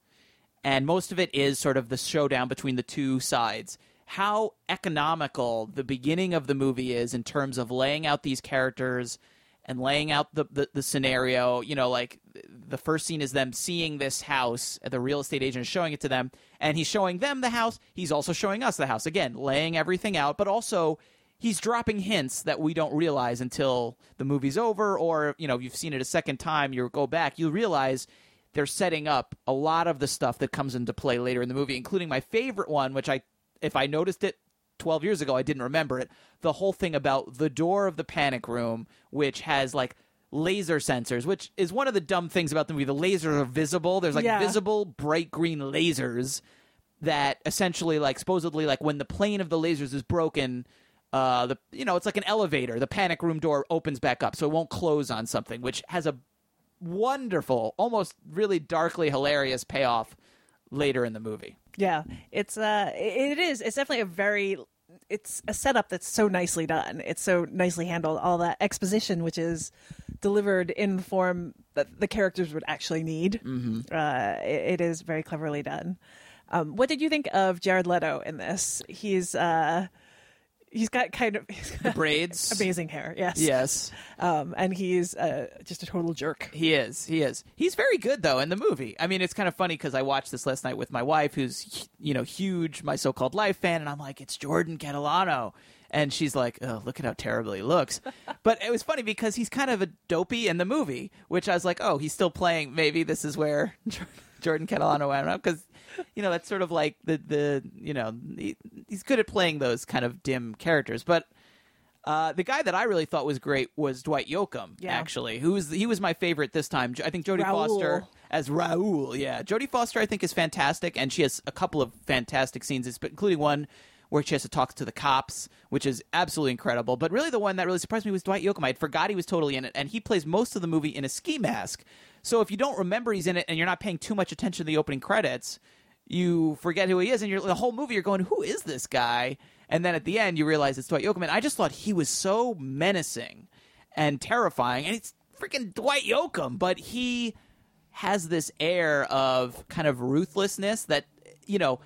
and most of it is sort of the showdown between the two sides. How economical the beginning of the movie is in terms of laying out these characters and laying out the, the, the scenario. You know, like the first scene is them seeing this house, the real estate agent is showing it to them, and he's showing them the house. He's also showing us the house. Again, laying everything out, but also he's dropping hints that we don't realize until the movie's over, or, you know, you've seen it a second time, you go back, you realize they're setting up a lot of the stuff that comes into play later in the movie, including my favorite one, which I, if I noticed it 12 years ago, I didn't remember it. The whole thing about the door of the panic room, which has like laser sensors, which is one of the dumb things about the movie. The lasers are visible. There's like Yeah. visible bright green lasers that essentially like supposedly like when the plane of the lasers is broken uh the you know it's like an elevator the panic room door opens back up so it won't close on something which has a wonderful almost really darkly hilarious payoff later in the movie Yeah, it's uh, it is. It's definitely a very. It's a setup that's so nicely done. It's so nicely handled. All that exposition, which is delivered in the form that the characters would actually need. Mhm. Uh, it, it is very cleverly done. Um, what did you think of Jared Leto in this? He's uh, he's got kind of he's got braids amazing hair. Yes, Yes. Um, and he's uh, just a total jerk. He is. He is. He's very good though in the movie. I mean, it's kind of funny because I watched this last night with my wife, who's you know huge my so-called life fan, and I'm like, it's Jordan Catalano, and she's like, oh, look at how terrible he looks. but it was funny because he's kind of a dopey in the movie, which I was like, oh, he's still playing. Maybe this is where Jordan Catalano went up because you know that's sort of like the the you know he, he's good at playing those kind of dim characters, but. Uh, the guy that I really thought was great was Dwight Yoakam. Yeah. Actually, who was he was my favorite this time. I think Jodie Foster as Raoul. Yeah, Jodie Foster I think is fantastic, and she has a couple of fantastic scenes, including one where she has to talk to the cops, which is absolutely incredible. But really, the one that really surprised me was Dwight Yoakam. I forgot he was totally in it, and he plays most of the movie in a ski mask. So if you don't remember he's in it, and you're not paying too much attention to the opening credits, you forget who he is, and you're the whole movie you're going, "Who is this guy?" And then at the end, you realize it's Dwight Yoakam. And I just thought he was so menacing and terrifying, and it's freaking Dwight Yoakam, but he has this air of kind of ruthlessness that you know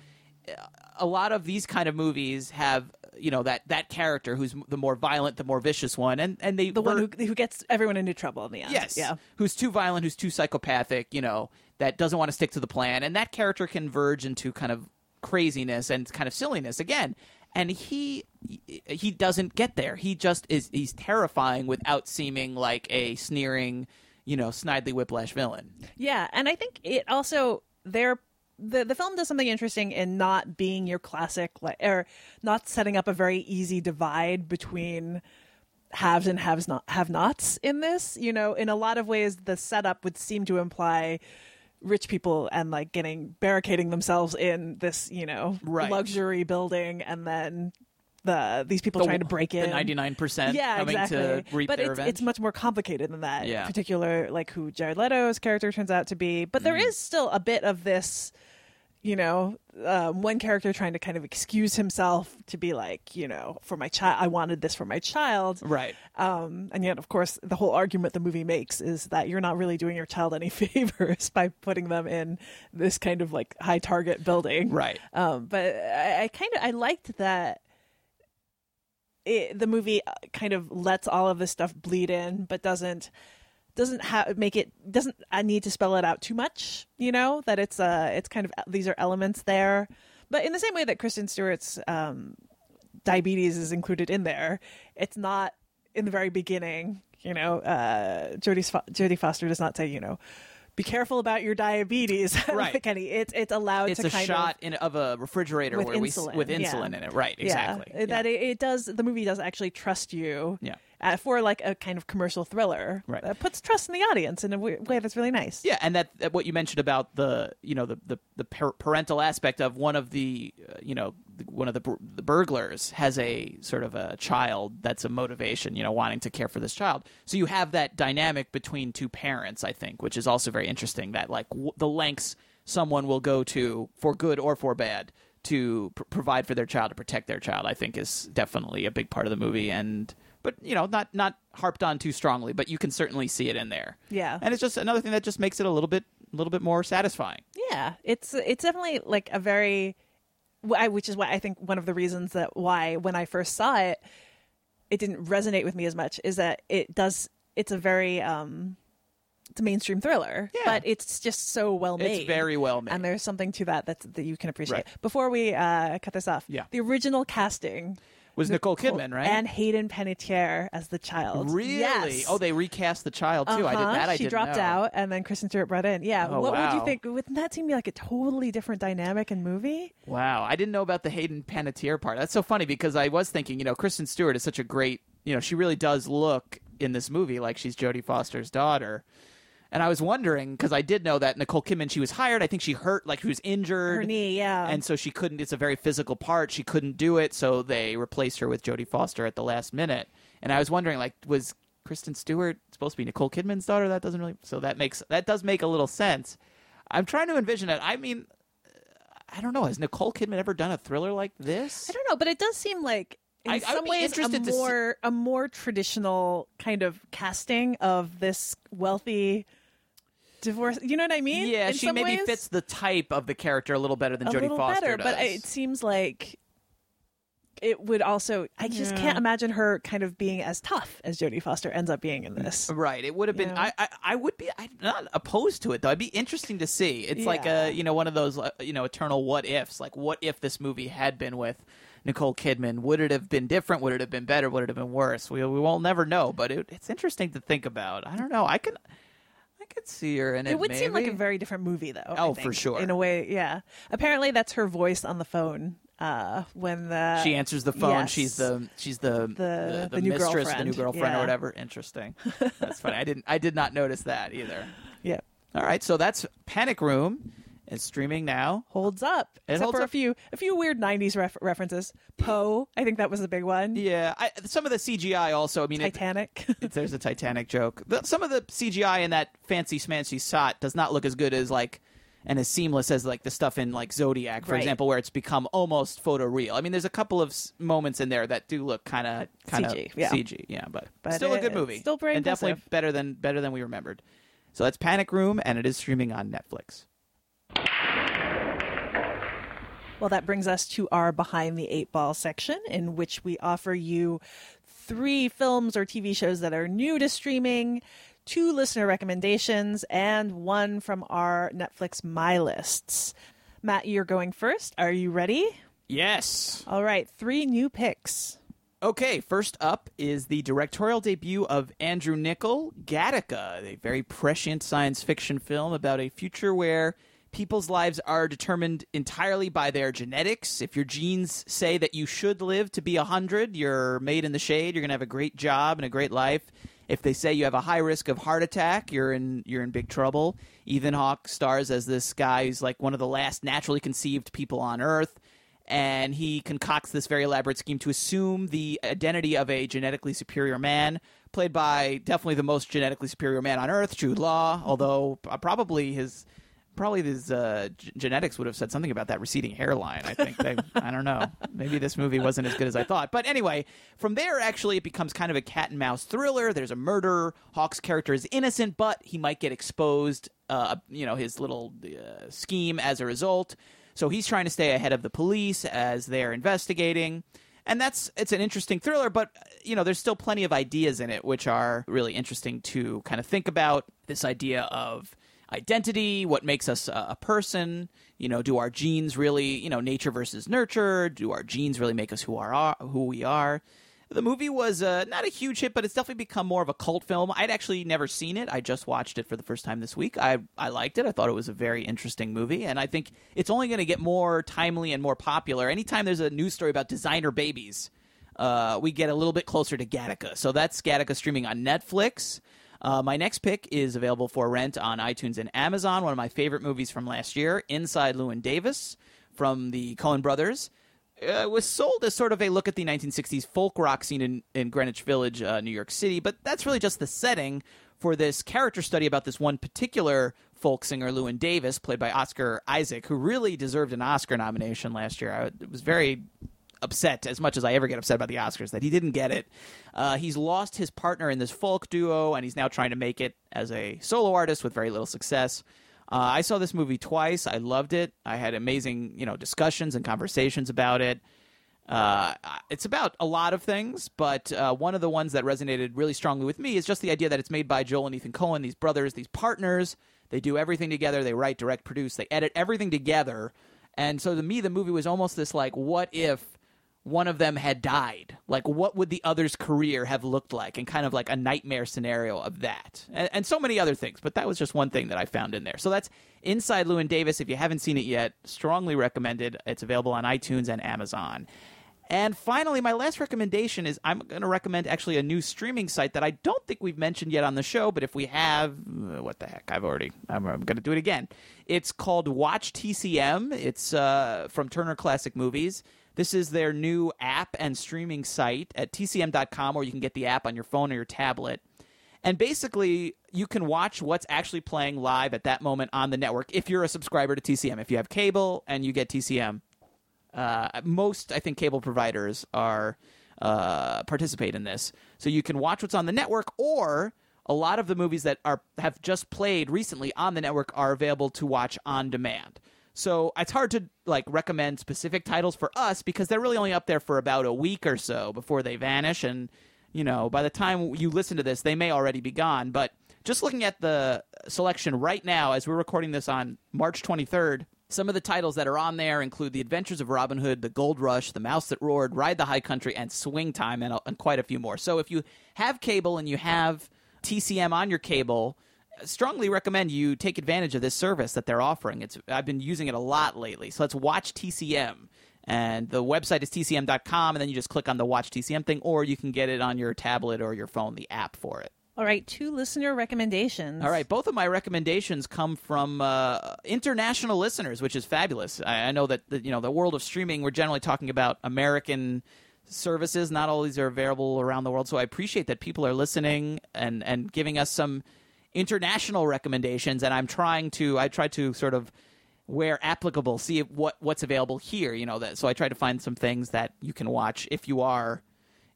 a lot of these kind of movies have you know that that character who's the more violent, the more vicious one, and and they The one who, who gets everyone into trouble in the end. Yes. Yeah. Who's too violent, who's too psychopathic, you know, that doesn't want to stick to the plan. And that character can verge into kind of craziness and kind of silliness again. And he he doesn't get there. He just is he's terrifying without seeming like a sneering, you know, snidely whiplash villain. Yeah, and I think it also there the the film does something interesting in not being your classic or not setting up a very easy divide between haves and haves not have nots in this. You know, in a lot of ways the setup would seem to imply rich people and like getting barricading themselves in this, you know, Right. luxury building and then the these people The- trying to break the in 99% yeah coming to exactly but it's, it's much more complicated than that Yeah. particular like who jared leto's character turns out to be but there Mm-hmm. is still a bit of this you know um, one character trying to kind of excuse himself to be like you know for my child i wanted this for my child Right. um, and yet of course the whole argument the movie makes is that you're not really doing your child any favors by putting them in this kind of like high target building Right. um, but I, I kind of I liked that it, the movie kind of lets all of this stuff bleed in, but doesn't doesn't have make it doesn't I need to spell it out too much. You know that it's uh it's kind of these are elements there, but in the same way that Kristen Stewart's um, diabetes is included in there, it's not in the very beginning. You know, uh, Jodie Fo- Jodie Foster does not say you know. Be careful about your diabetes, Right. like any. It's it's allowed It's to a shot of in, of a refrigerator with where we s- insulin, with yeah. insulin in it. Right, exactly. Yeah, that it, it does. The movie does actually trust you. Yeah. Uh, for like a kind of commercial thriller, Right. That puts trust in the audience in a way that's really nice. Yeah, and that, that what you mentioned about the you know the the, the par- parental aspect of one of the uh, you know the- one of the, bur- the burglars has a sort of a child that's a motivation you know wanting to care for this child. So you have that dynamic between two parents, I think, which is also very interesting. That like w- the lengths someone will go to for good or for bad to pr- provide for their child to protect their child, I think is definitely a big part of the movie and. But you know, not not harped on too strongly, but you can certainly see it in there Yeah. and it's just another thing that just makes it a little bit a little bit more satisfying Yeah, it's it's definitely like a very, which is why I think one of the reasons that why when I first saw it, it didn't resonate with me as much is that it does. It's a very um, it's a mainstream thriller, but it's just so well made. It's very well made. and there's something to that that's, that you can appreciate. Right. Before we uh, cut this off, Yeah. the original casting Was Nicole Kidman, right? and Hayden Panettiere as the child. really Yes. oh they recast the child too i did Uh-huh. that i she dropped know. out, and then Kristen Stewart brought in. Yeah, Oh, what would you think? Wouldn't that seem like a totally different dynamic and movie? wow i didn't know about the hayden panettiere part that's so funny because i was thinking you know kristen stewart is such a great you know she really does look in this movie like she's jodie foster's daughter and i was wondering because i did know that nicole kidman she was hired. I think she hurt like she was injured. Her knee, yeah. and so she couldn't it's a very physical part. She couldn't do it so they replaced her with jodie foster at the last minute. And i was wondering like was kristen stewart supposed to be nicole kidman's daughter? That doesn't really so that makes that does make a little sense. I'm trying to envision it. I mean i don't know. Has nicole kidman ever done a thriller like this? I don't know, but it does seem like in I- some ways a interested to see- more a more traditional kind of casting of this wealthy divorce. You know what I mean? yeah In she some maybe ways, fits the type of the character a little better than a jodie little foster better, does but it seems like it would also. I just Yeah. can't imagine her kind of being as tough as Jodie Foster ends up being in this. Right. It would have been. You know? I, I. I would be. I'm not opposed to it though. It'd be interesting to see. It's like Yeah. a you know one of those uh, you know eternal what ifs. Like what if this movie had been with Nicole Kidman? Would it have been different? Would it have been better? Would it have been worse? We we won't never know. But it, it's interesting to think about. I don't know. I can. I could see her in it. It would seem like a very different movie, though. I Oh, for think, sure. In a way, yeah. Apparently, that's her voice on the phone uh, when the she answers the phone. Yes. She's the she's the The- the, the new mistress, the new girlfriend. girlfriend Yeah. or whatever. Interesting. That's funny. I didn't I did not notice that either. Yeah. All right, so that's Panic Room. It's streaming now. holds up. It except holds for up. a few a few weird '90s ref- references. Poe, I think that was a big one. Yeah, I, some of the CGI also. I mean, it- Titanic. it- there's a Titanic joke. The- some of the CGI in that fancy smancy shot does not look as good as like and as seamless as like the stuff in like Zodiac, for Right. example, where it's become almost photoreal. I mean, there's a couple of s- moments in there that do look kind of uh, kind of CG, yeah. CG, yeah, but, But still a good movie, still very and definitely better than better than we remembered. So that's Panic Room, and it is streaming on Netflix. Well, that brings us to our behind the eight ball section, in which we offer you three films or TV shows that are new to streaming, two listener recommendations, and one from our Netflix My Lists. Matt, you're going first. Are you ready? Yes. All right, three new picks. Okay, first up is the directorial debut of Andrew Niccol, Gattaca, a very prescient science fiction film about a future where people's lives are determined entirely by their genetics. If your genes say that you should live to be 100, you're made in the shade, you're going to have a great job and a great life. If they say you have a high risk of heart attack, you're in you're in big trouble. Ethan Hawke stars as this guy who's like one of the last naturally conceived people on earth and he concocts this very elaborate scheme to assume the identity of a genetically superior man, played by definitely the most genetically superior man on earth, Jude Law. Although uh, probably his probably his uh, g- genetics would have said something about that receding hairline. I think they, I don't know. Maybe this movie wasn't as good as I thought. But anyway, from there, actually, it becomes kind of a cat and mouse thriller. There's a murder. Hawke's character is innocent, but he might get exposed. Uh, you know, his little uh, scheme as a result. So he's trying to stay ahead of the police as they're investigating. And that's it's an interesting thriller, but you know, there's still plenty of ideas in it which are really interesting to kind of think about. This idea of identity, what makes us a, person, you know, do our genes really, you know, nature versus nurture, do our genes really make us who are who we are? The movie was uh, not a huge hit, but it's definitely become more of a cult film. I'd actually never seen it. I just watched it for the first time this week. I I liked it. I thought it was a very interesting movie, and I think it's only going to get more timely and more popular. Anytime there's a news story about designer babies, uh, we get a little bit closer to Gattaca. So that's Gattaca streaming on Netflix. Uh, my next pick is available for rent on iTunes and Amazon. One of my favorite movies from last year, Inside Llewyn Davis, from the Coen Brothers uh, was sold as sort of a look at the 1960s folk rock scene in, in Greenwich Village, uh, New York City, but that's really just the setting for this character study about this one particular folk singer, Llewyn Davis, played by Oscar Isaac, who really deserved an Oscar nomination last year. I was very upset, as much as I ever get upset about the Oscars, that he didn't get it. Uh, he's lost his partner in this folk duo, and he's now trying to make it as a solo artist with very little success. Uh, I saw this movie twice. I loved it. I had amazing, you know, discussions and conversations about it. Uh, it's about a lot of things, but uh, one of the ones that resonated really strongly with me is just the idea that it's made by Joel and Ethan Coen, these brothers, these partners. They do everything together. They write, direct, produce. They edit everything together. And so to me, the movie was almost this like, what if one of them had died? Like, what would the other's career have looked like? And kind of like a nightmare scenario of that. And, and so many other things. But that was just one thing that I found in there. So that's Inside Llewyn Davis. If you haven't seen it yet, strongly recommended. It's available on iTunes and Amazon. And finally, my last recommendation is I'm going to recommend actually a new streaming site that I don't think we've mentioned yet on the show, but if we have, uh, what the heck? I've already, I'm, I'm going to do it again. It's called Watch TCM. It's uh, from Turner Classic Movies. This is their new app and streaming site at tcm.com, where you can get the app on your phone or your tablet. And basically, you can watch what's actually playing live at that moment on the network if you're a subscriber to TCM. If you have cable and you get TCM, uh, most I think cable providers are uh, participate in this, so you can watch what's on the network, or a lot of the movies that are have just played recently on the network are available to watch on demand. So it's hard to like recommend specific titles for us because they're really only up there for about a week or so before they vanish, and you know by the time you listen to this, they may already be gone. But just looking at the selection right now, as we're recording this on March 23rd, some of the titles that are on there include The Adventures of Robin Hood, The Gold Rush, The Mouse That Roared, Ride the High Country, and Swing Time, and, uh, and quite a few more. So if you have cable and you have TCM on your cable, strongly recommend you take advantage of this service that they're offering. It's I've been using it a lot lately. So let's watch TCM. And the website is tcm.com, and then you just click on the Watch TCM thing, or you can get it on your tablet or your phone, the app for it. All right, two listener recommendations. All right, both of my recommendations come from uh, international listeners, which is fabulous. I, I know that the, you know the world of streaming. We're generally talking about American services. Not all these are available around the world, so I appreciate that people are listening and and giving us some international recommendations. And I'm trying to I try to sort of where applicable see what what's available here. You know that so I try to find some things that you can watch if you are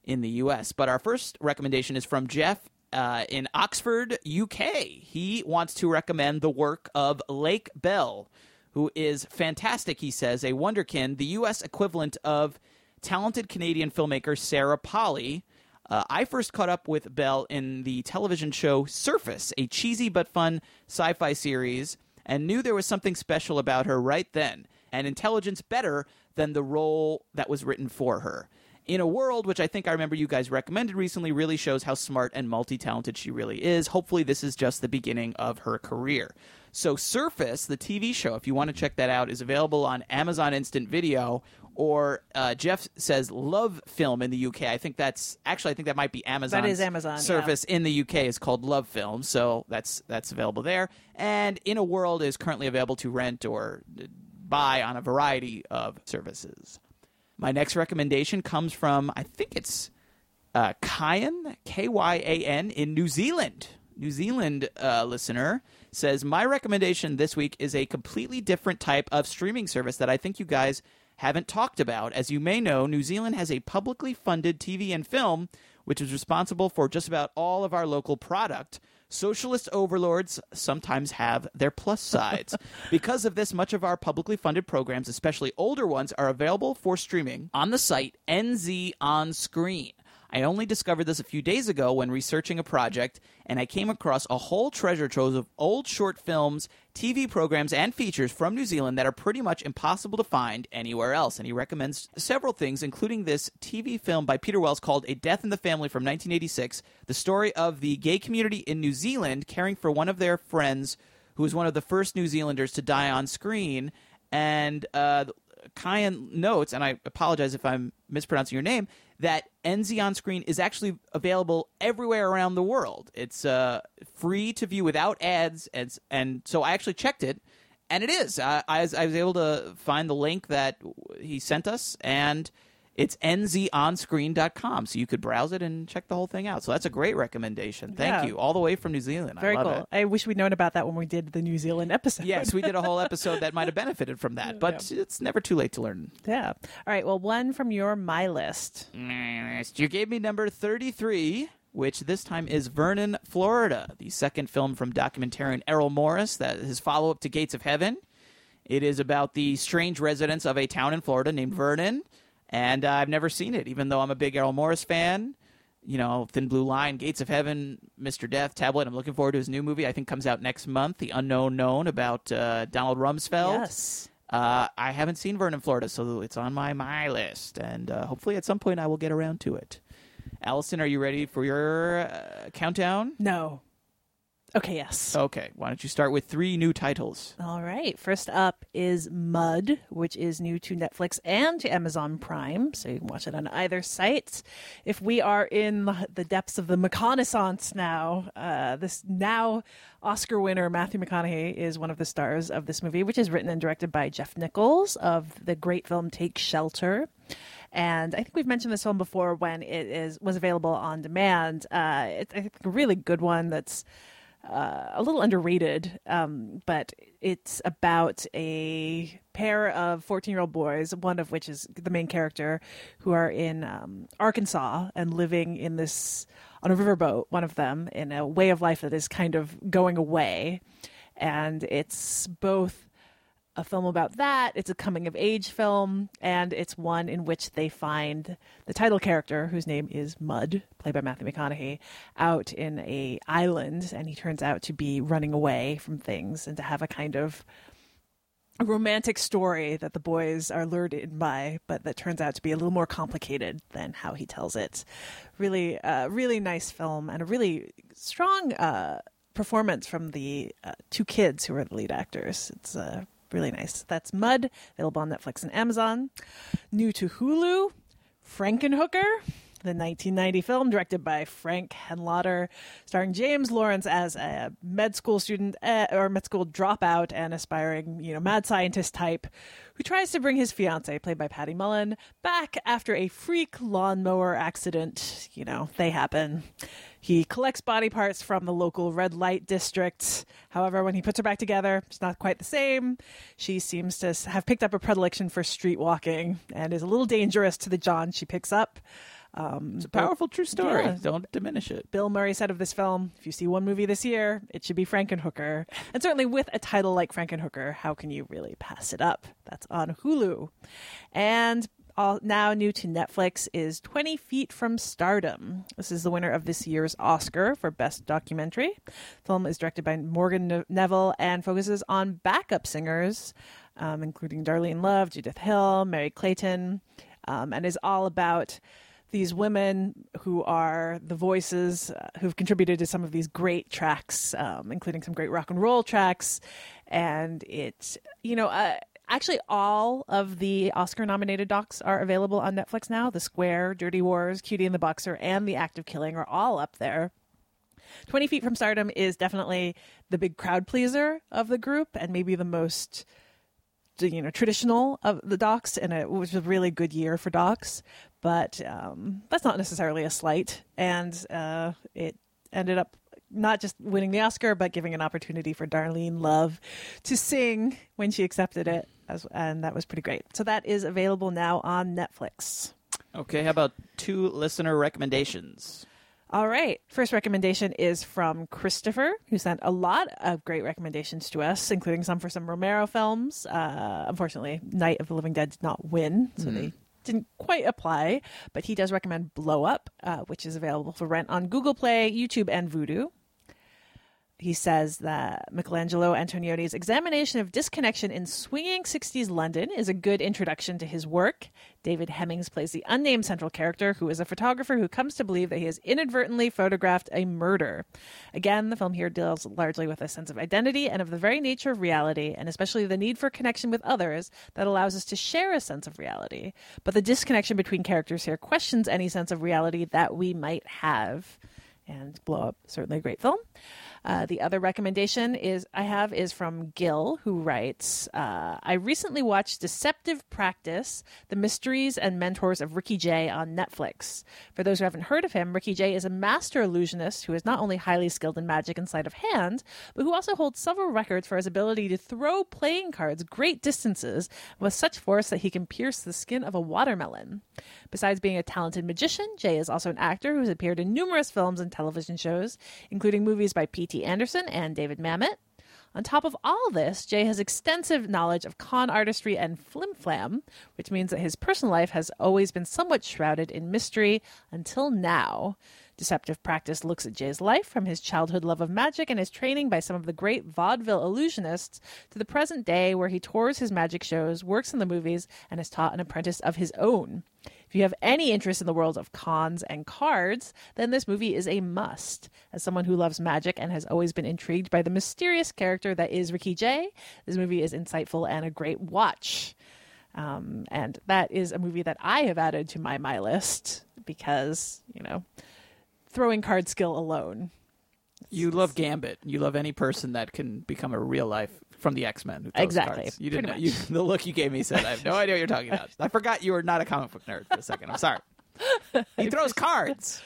in the U.S. But our first recommendation is from Jeff uh, in Oxford, UK. He wants to recommend the work of Lake Bell, who is fantastic, he says, a wonderkin, the U.S. equivalent of talented Canadian filmmaker Sarah Polley. Uh, I first caught up with Bell in the television show Surface, a cheesy but fun sci fi series, and knew there was something special about her right then, and intelligence better than the role that was written for her. In a World, which I think I remember you guys recommended recently, really shows how smart and multi talented she really is. Hopefully, this is just the beginning of her career. So, Surface, the TV show, if you want to check that out, is available on Amazon Instant Video or uh, Jeff says LoveFilm in the UK. I think that's actually I think that might be Amazon. That is Amazon, yeah. Surface in the UK is called LoveFilm, so that's that's available there. And In a World is currently available to rent or uh, buy on a variety of services. My next recommendation comes from I think it's uh, Kyan K Y A N in New Zealand. New Zealand uh, listener says my recommendation this week is a completely different type of streaming service that I think you guys haven't talked about. As you may know, New Zealand has a publicly funded TV and film which is responsible for just about all of our local product. Socialist overlords sometimes have their plus sides. because of this, much of our publicly funded programs, especially older ones, are available for streaming on the site NZ On Screen. I only discovered this a few days ago when researching a project, and I came across a whole treasure trove of old short films, TV programs, and features from New Zealand that are pretty much impossible to find anywhere else. And he recommends several things, including this TV film by Peter Wells called A Death in the Family from 1986, the story of the gay community in New Zealand caring for one of their friends who was one of the first New Zealanders to die on screen. And uh, Kyan notes, and I apologize if I'm mispronouncing your name, that NZ on screen is actually available everywhere around the world. It's uh, free to view without ads, and and so I actually checked it, and it is. I, I, was, I was able to find the link that he sent us, and it's nzonscreen.com, so you could browse it and check the whole thing out. So that's a great recommendation. Thank Yeah. you, all the way from New Zealand. Very I love cool. it. I wish we'd known about that when we did the New Zealand episode. Yes, we did a whole episode that might have benefited from that, but it's never too late to learn. Yeah. All right. Well, one from your my list. You gave me number 33, which this time is Vernon, Florida, the second film from documentarian Errol Morris, that is his follow up to Gates of Heaven. It is about the strange residents of a town in Florida named Vernon, and uh, I've never seen it, even though I'm a big Errol Morris fan. You know, Thin Blue Line, Gates of Heaven, Mr. Death, Tabloid. I'm looking forward to his new movie. I think comes out next month, The Unknown Known, about uh, Donald Rumsfeld. Yes. Uh, I haven't seen Vernon, Florida, so it's on my my list, and uh, hopefully at some point I will get around to it. Alison, are you ready for your uh, countdown? No. Okay. Yes. Okay, why don't you start with three new titles? All right. First up is Mud, which is new to Netflix and to Amazon Prime, so you can watch it on either site. If we are in the depths of the McConaissance now, uh, this now Oscar winner Matthew McConaughey is one of the stars of this movie, which is written and directed by Jeff Nichols of the great film Take Shelter. And I think we've mentioned this film before when it is was available on demand. Uh, it's I think a really good one that's uh, a little underrated, um, but it's about a pair of 14 year old boys, one of which is the main character, who are in um, Arkansas and living in this, on a riverboat, one of them, in a way of life that is kind of going away. And it's both a film about that. It's a coming of age film, and it's one in which they find the title character, whose name is Mud, played by Matthew McConaughey, out in a island, and he turns out to be running away from things and to have a kind of romantic story that the boys are lured in by, but that turns out to be a little more complicated than how he tells it. Really, uh, really nice film and a really strong uh, performance from the uh, two kids who are the lead actors. It's uh, really nice. That's Mud, available on Netflix and Amazon. New to Hulu, Frankenhooker, the 1990 film directed by Frank Henenlotter, starring James Lorinz as a med school student uh, or med school dropout and aspiring, you know, mad scientist type who tries to bring his fiance, played by Patty Mullen, back after a freak lawnmower accident. You know, they happen. He collects body parts from the local red light district. However, when he puts her back together, it's not quite the same. She seems to have picked up a predilection for street walking and is a little dangerous to the John she picks up. Um, It's a powerful true story. Yeah. Don't diminish it. Bill Murray said of this film, if you see one movie this year, it should be Frankenhooker. And certainly with a title like Frankenhooker, how can you really pass it up? That's on Hulu. And all, now new to Netflix is 20 Feet from Stardom. This is the winner of this year's Oscar for Best Documentary. The film is directed by Morgan Neville and focuses on backup singers, um, including Darlene Love, Judith Hill, Merry Clayton, um, and is all about these women who are the voices uh, who've contributed to some of these great tracks, um, including some great rock and roll tracks. And it, you know, uh, actually all of the Oscar nominated docs are available on Netflix now. The Square, Dirty Wars, Cutie and the Boxer, and The Act of Killing are all up there. 20 Feet from Stardom is definitely the big crowd pleaser of the group and maybe the most you know traditional of the docs and it was a really good year for docs but um, that's not necessarily a slight and uh, it ended up not just winning the oscar but giving an opportunity for darlene love to sing when she accepted it as, and that was pretty great so that is available now on netflix Okay, how about two listener recommendations? All right. First recommendation is from Christopher, who sent a lot of great recommendations to us, including some for some Romero films. Uh, unfortunately, Night of the Living Dead did not win, so Mhm. they didn't quite apply. But he does recommend Blow Up, uh, which is available for rent on Google Play, YouTube, and Vudu. He says that Michelangelo Antonioni's examination of disconnection in swinging 60s London is a good introduction to his work. David Hemmings plays the unnamed central character, who is a photographer who comes to believe that he has inadvertently photographed a murder. Again, the film here deals largely with a sense of identity and of the very nature of reality, and especially the need for connection with others that allows us to share a sense of reality. But the disconnection between characters here questions any sense of reality that we might have. And Blow Up, certainly a great film. Uh, the other recommendation is I have is from Gil, who writes, uh, "I recently watched Deceptive Practice: The Mysteries and Mentors of Ricky Jay on Netflix. For those who haven't heard of him, Ricky Jay is a master illusionist who is not only highly skilled in magic and sleight of hand, but who also holds several records for his ability to throw playing cards great distances with such force that he can pierce the skin of a watermelon. Besides being a talented magician, Jay is also an actor who has appeared in numerous films and television shows, including movies by P.T. Anderson and David Mamet. On top of all this, Jay has extensive knowledge of con artistry and flim flam, which means that his personal life has always been somewhat shrouded in mystery until now. Deceptive Practice looks at Jay's life from his childhood love of magic and his training by some of the great vaudeville illusionists to the present day where he tours his magic shows, works in the movies, and is taught an apprentice of his own. If you have any interest in the world of cons and cards, then this movie is a must. As someone who loves magic and has always been intrigued by the mysterious character that is Ricky Jay, this movie is insightful and a great watch. Um, and that is a movie that I have added to my my list because you know throwing card skill alone. You love Gambit. You love any person that can become a real life from the X Men. Exactly. Cards. You didn't. Know, you, the look you gave me said, "I have no idea what you're talking about." I forgot you were not a comic book nerd for a second. I'm sorry. He throws cards.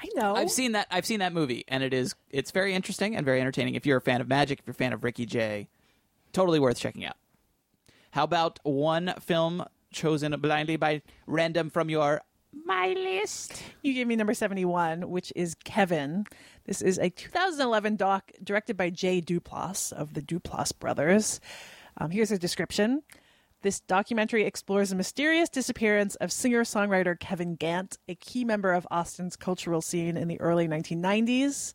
I know. I've seen that. I've seen that movie, and it is it's very interesting and very entertaining. If you're a fan of magic, if you're a fan of Ricky Jay, totally worth checking out. How about one film chosen blindly by random from your my list? You gave me number 71, which is Kevin. This is a 2011 doc directed by Jay Duplass of the Duplass brothers. Um, here's a description. This documentary explores the mysterious disappearance of singer songwriter Kevin Gant, a key member of Austin's cultural scene in the early 1990s.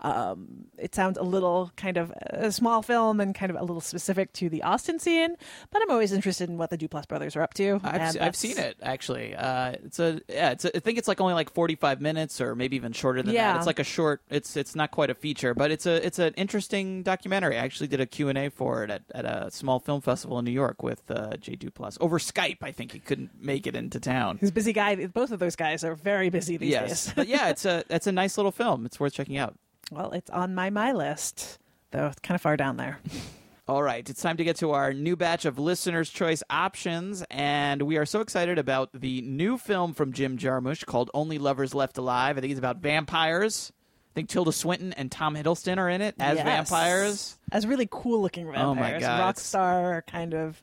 Um, it sounds a little kind of a small film and kind of a little specific to the Austin scene, but I'm always interested in what the Duplass brothers are up to. I've, I've seen it actually. Uh, it's a yeah. It's a, I think it's like only like forty five minutes or maybe even shorter than Yeah. that. It's like a short. It's it's not quite a feature, but it's a it's an interesting documentary. I actually did a Q and A for it at, at a small film festival in New York with uh, Jay Duplass over Skype. I think he couldn't make it into town. He's a busy guy. Both of those guys are very busy these yes, days. but yeah, it's a it's a nice little film. It's worth checking out. Well, it's on my my list, though it's kind of far down there. All right, it's time to get to our new batch of listeners' choice options, and we are so excited about the new film from Jim Jarmusch called "Only Lovers Left Alive." I think it's about vampires. I think Tilda Swinton and Tom Hiddleston are in it as Yes. vampires. As really cool looking vampires. Oh my God, Rock star kind of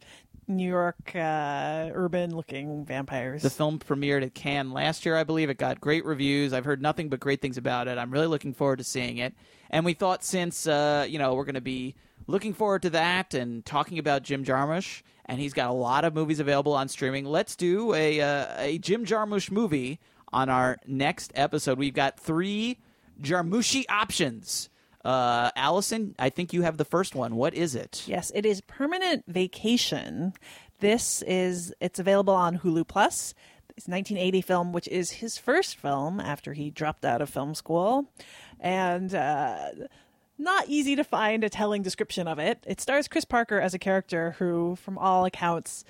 New York uh, urban-looking vampires. The film premiered at Cannes last year, I believe. It got great reviews. I've heard nothing but great things about it. I'm really looking forward to seeing it. And we thought since uh, you know we're going to be looking forward to that and talking about Jim Jarmusch, and he's got a lot of movies available on streaming. Let's do a uh, a Jim Jarmusch movie on our next episode. We've got three Jarmushi options. Uh, Alison, I think you have the first one. What is it? Yes, it is Permanent Vacation. This is it's available on Hulu Plus. It's a 1980 film, which is his first film after he dropped out of film school, and uh, not easy to find a telling description of it. It stars Chris Parker as a character who, from all accounts,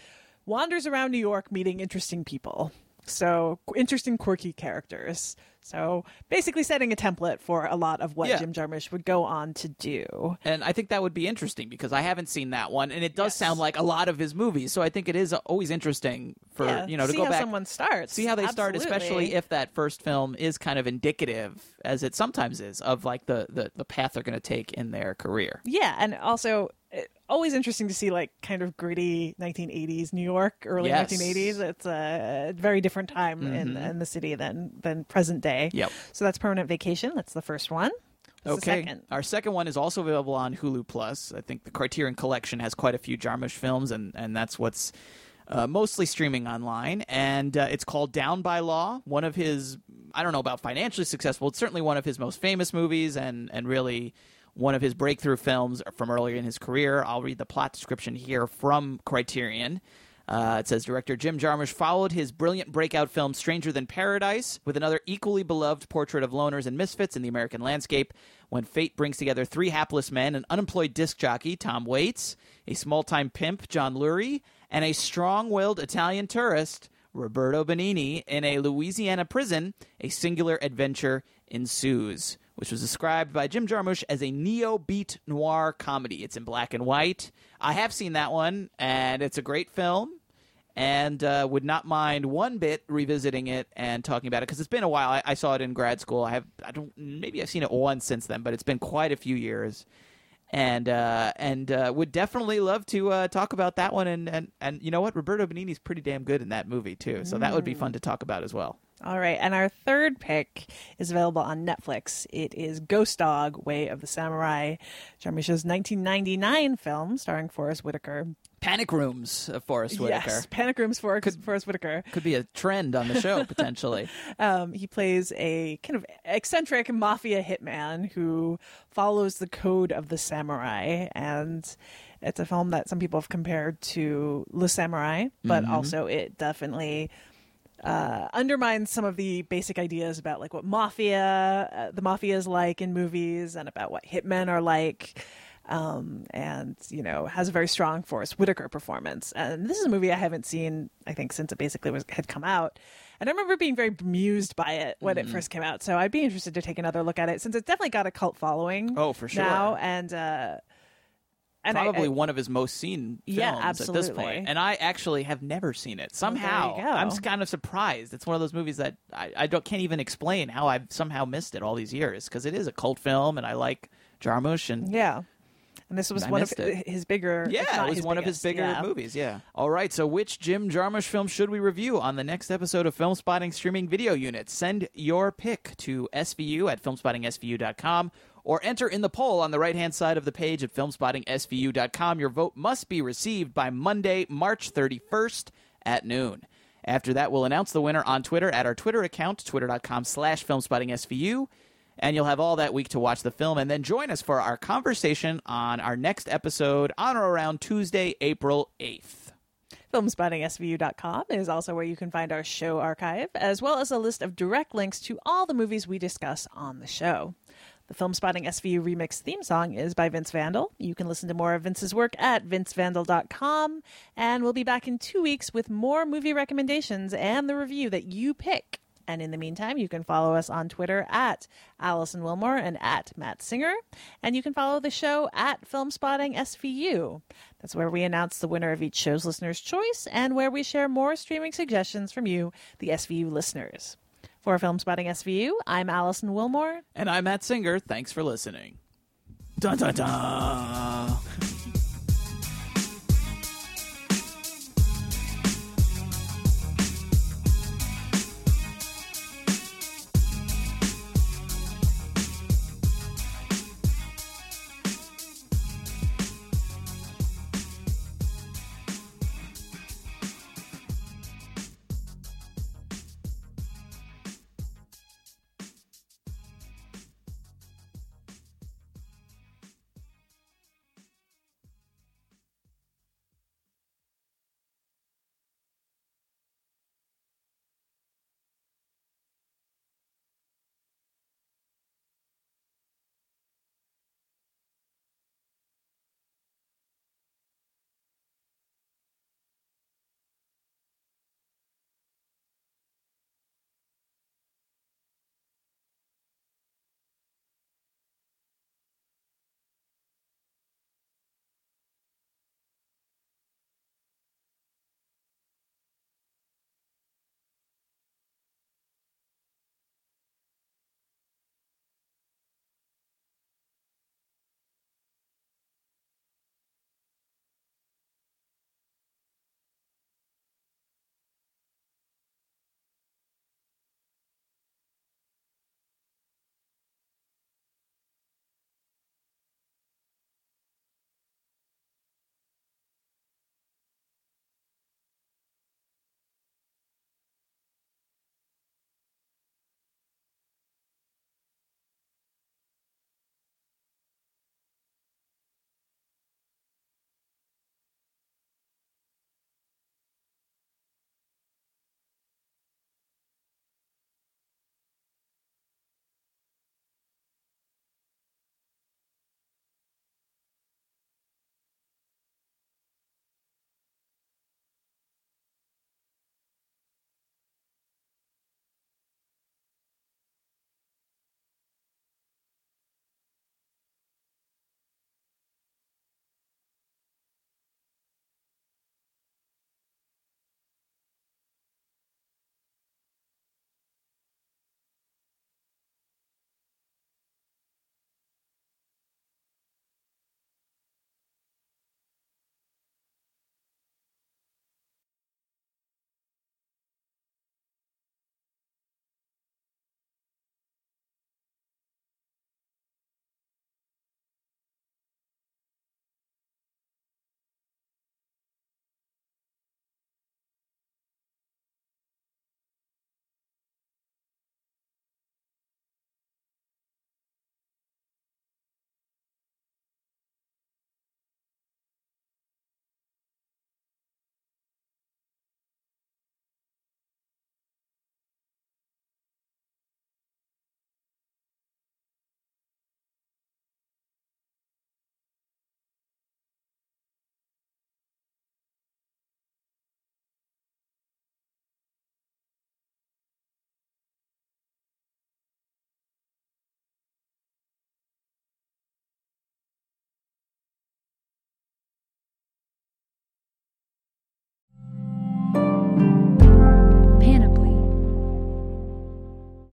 wanders around New York meeting interesting people. So interesting, quirky characters. So basically, setting a template for a lot of what Yeah. Jim Jarmusch would go on to do. And I think that would be interesting because I haven't seen that one, and it does sound like a lot of his movies. So I think it is always interesting for Yeah, you know to see go how back, someone starts. see how they start, especially if that first film is kind of indicative, as it sometimes is, of like the the, the path they're going to take in their career. Yeah, and also uh, always interesting to see like kind of gritty 1980s New York, early Yes. 1980s. It's a very different time in, Mhm. in the city than than present day. Yep. So that's Permanent Vacation. That's the first one. What's okay, second? our second one is also available on Hulu Plus. I think the Criterion Collection has quite a few Jarmusch films, and and that's what's uh, mostly streaming online. And uh, it's called Down by Law. One of his, I don't know about financially successful. It's certainly one of his most famous movies, and and really one of his breakthrough films from earlier in his career. I'll read the plot description here from Criterion. Uh, it says director Jim Jarmusch followed his brilliant breakout film Stranger Than Paradise with another equally beloved portrait of loners and misfits in the American landscape when fate brings together three hapless men, an unemployed disc jockey, Tom Waits, a small time pimp, John Lurie, and a strong willed Italian tourist, Roberto Benigni, in a Louisiana prison. A singular adventure ensues, which was described by Jim Jarmusch as a neo beat noir comedy. It's in black and white. I have seen that one, and it's a great film and uh, would not mind one bit revisiting it and talking about it because it's been a while. I, I saw it in grad school. I have I don't maybe I've seen it once since then, but it's been quite a few years. And uh, and uh, would definitely love to uh, talk about that one. And, and and you know what, Roberto Benigni's pretty damn good in that movie too. So that would be fun to talk about as well. All right, and our third pick is available on Netflix. It is Ghost Dog: Way of the Samurai, Jarmusch's 1999 film starring Forest Whitaker. Panic Rooms, uh, Forest Whitaker. Yes, Panic Rooms for Forest Whitaker. Could be a trend on the show potentially. Um, he plays a kind of eccentric mafia hitman who follows the code of the samurai, and it's a film that some people have compared to Le Samouraï, but Mhm. also it definitely uh, undermines some of the basic ideas about like what mafia, uh, the mafia is like in movies, and about what hitmen are like. Um, and you know has a very strong Forest Whitaker performance. And this is a movie I haven't seen, I think, since it basically was had come out. And I remember being very bemused by it when it Mhm. first came out. So I'd be interested to take another look at it since it's definitely got a cult following. Oh, for sure. Now and uh, and Probably I- one of his most seen films Yeah, at this absolutely. point. And I actually have never seen it. Somehow, go. I'm kind of surprised. It's one of those movies that I, I don't can't even explain how I've somehow missed it all these years because it is a cult film, and I like Jarmusch and yeah. And this was I one of it. his bigger. Yeah, it was one of his bigger yeah. movies. Yeah. All right. So, which Jim Jarmusch film should we review on the next episode of Filmspotting Streaming Video Unit? Send your pick to SVU at filmspottingsvu.com or enter in the poll on the right hand side of the page at filmspottingsvu.com. Your vote must be received by Monday, March 31st at noon. After that, we'll announce the winner on Twitter at our Twitter account, twitter.com slash filmspottingsvu. And you'll have all that week to watch the film and then join us for our conversation on our next episode on or around Tuesday, April 8th. Filmspottingsvu.com is also where you can find our show archive, as well as a list of direct links to all the movies we discuss on the show. The Filmspotting SVU remix theme song is by Vince Vandal. You can listen to more of Vince's work at vincevandal.com, and we'll be back in two weeks with more movie recommendations and the review that you pick. And in the meantime, you can follow us on Twitter at Alison Willmore and at Matt Singer. And you can follow the show at Filmspotting SVU. That's where we announce the winner of each show's listener's choice and where we share more streaming suggestions from you, the SVU listeners. For Filmspotting SVU, I'm Alison Willmore. And I'm Matt Singer. Thanks for listening. Dun dun dun.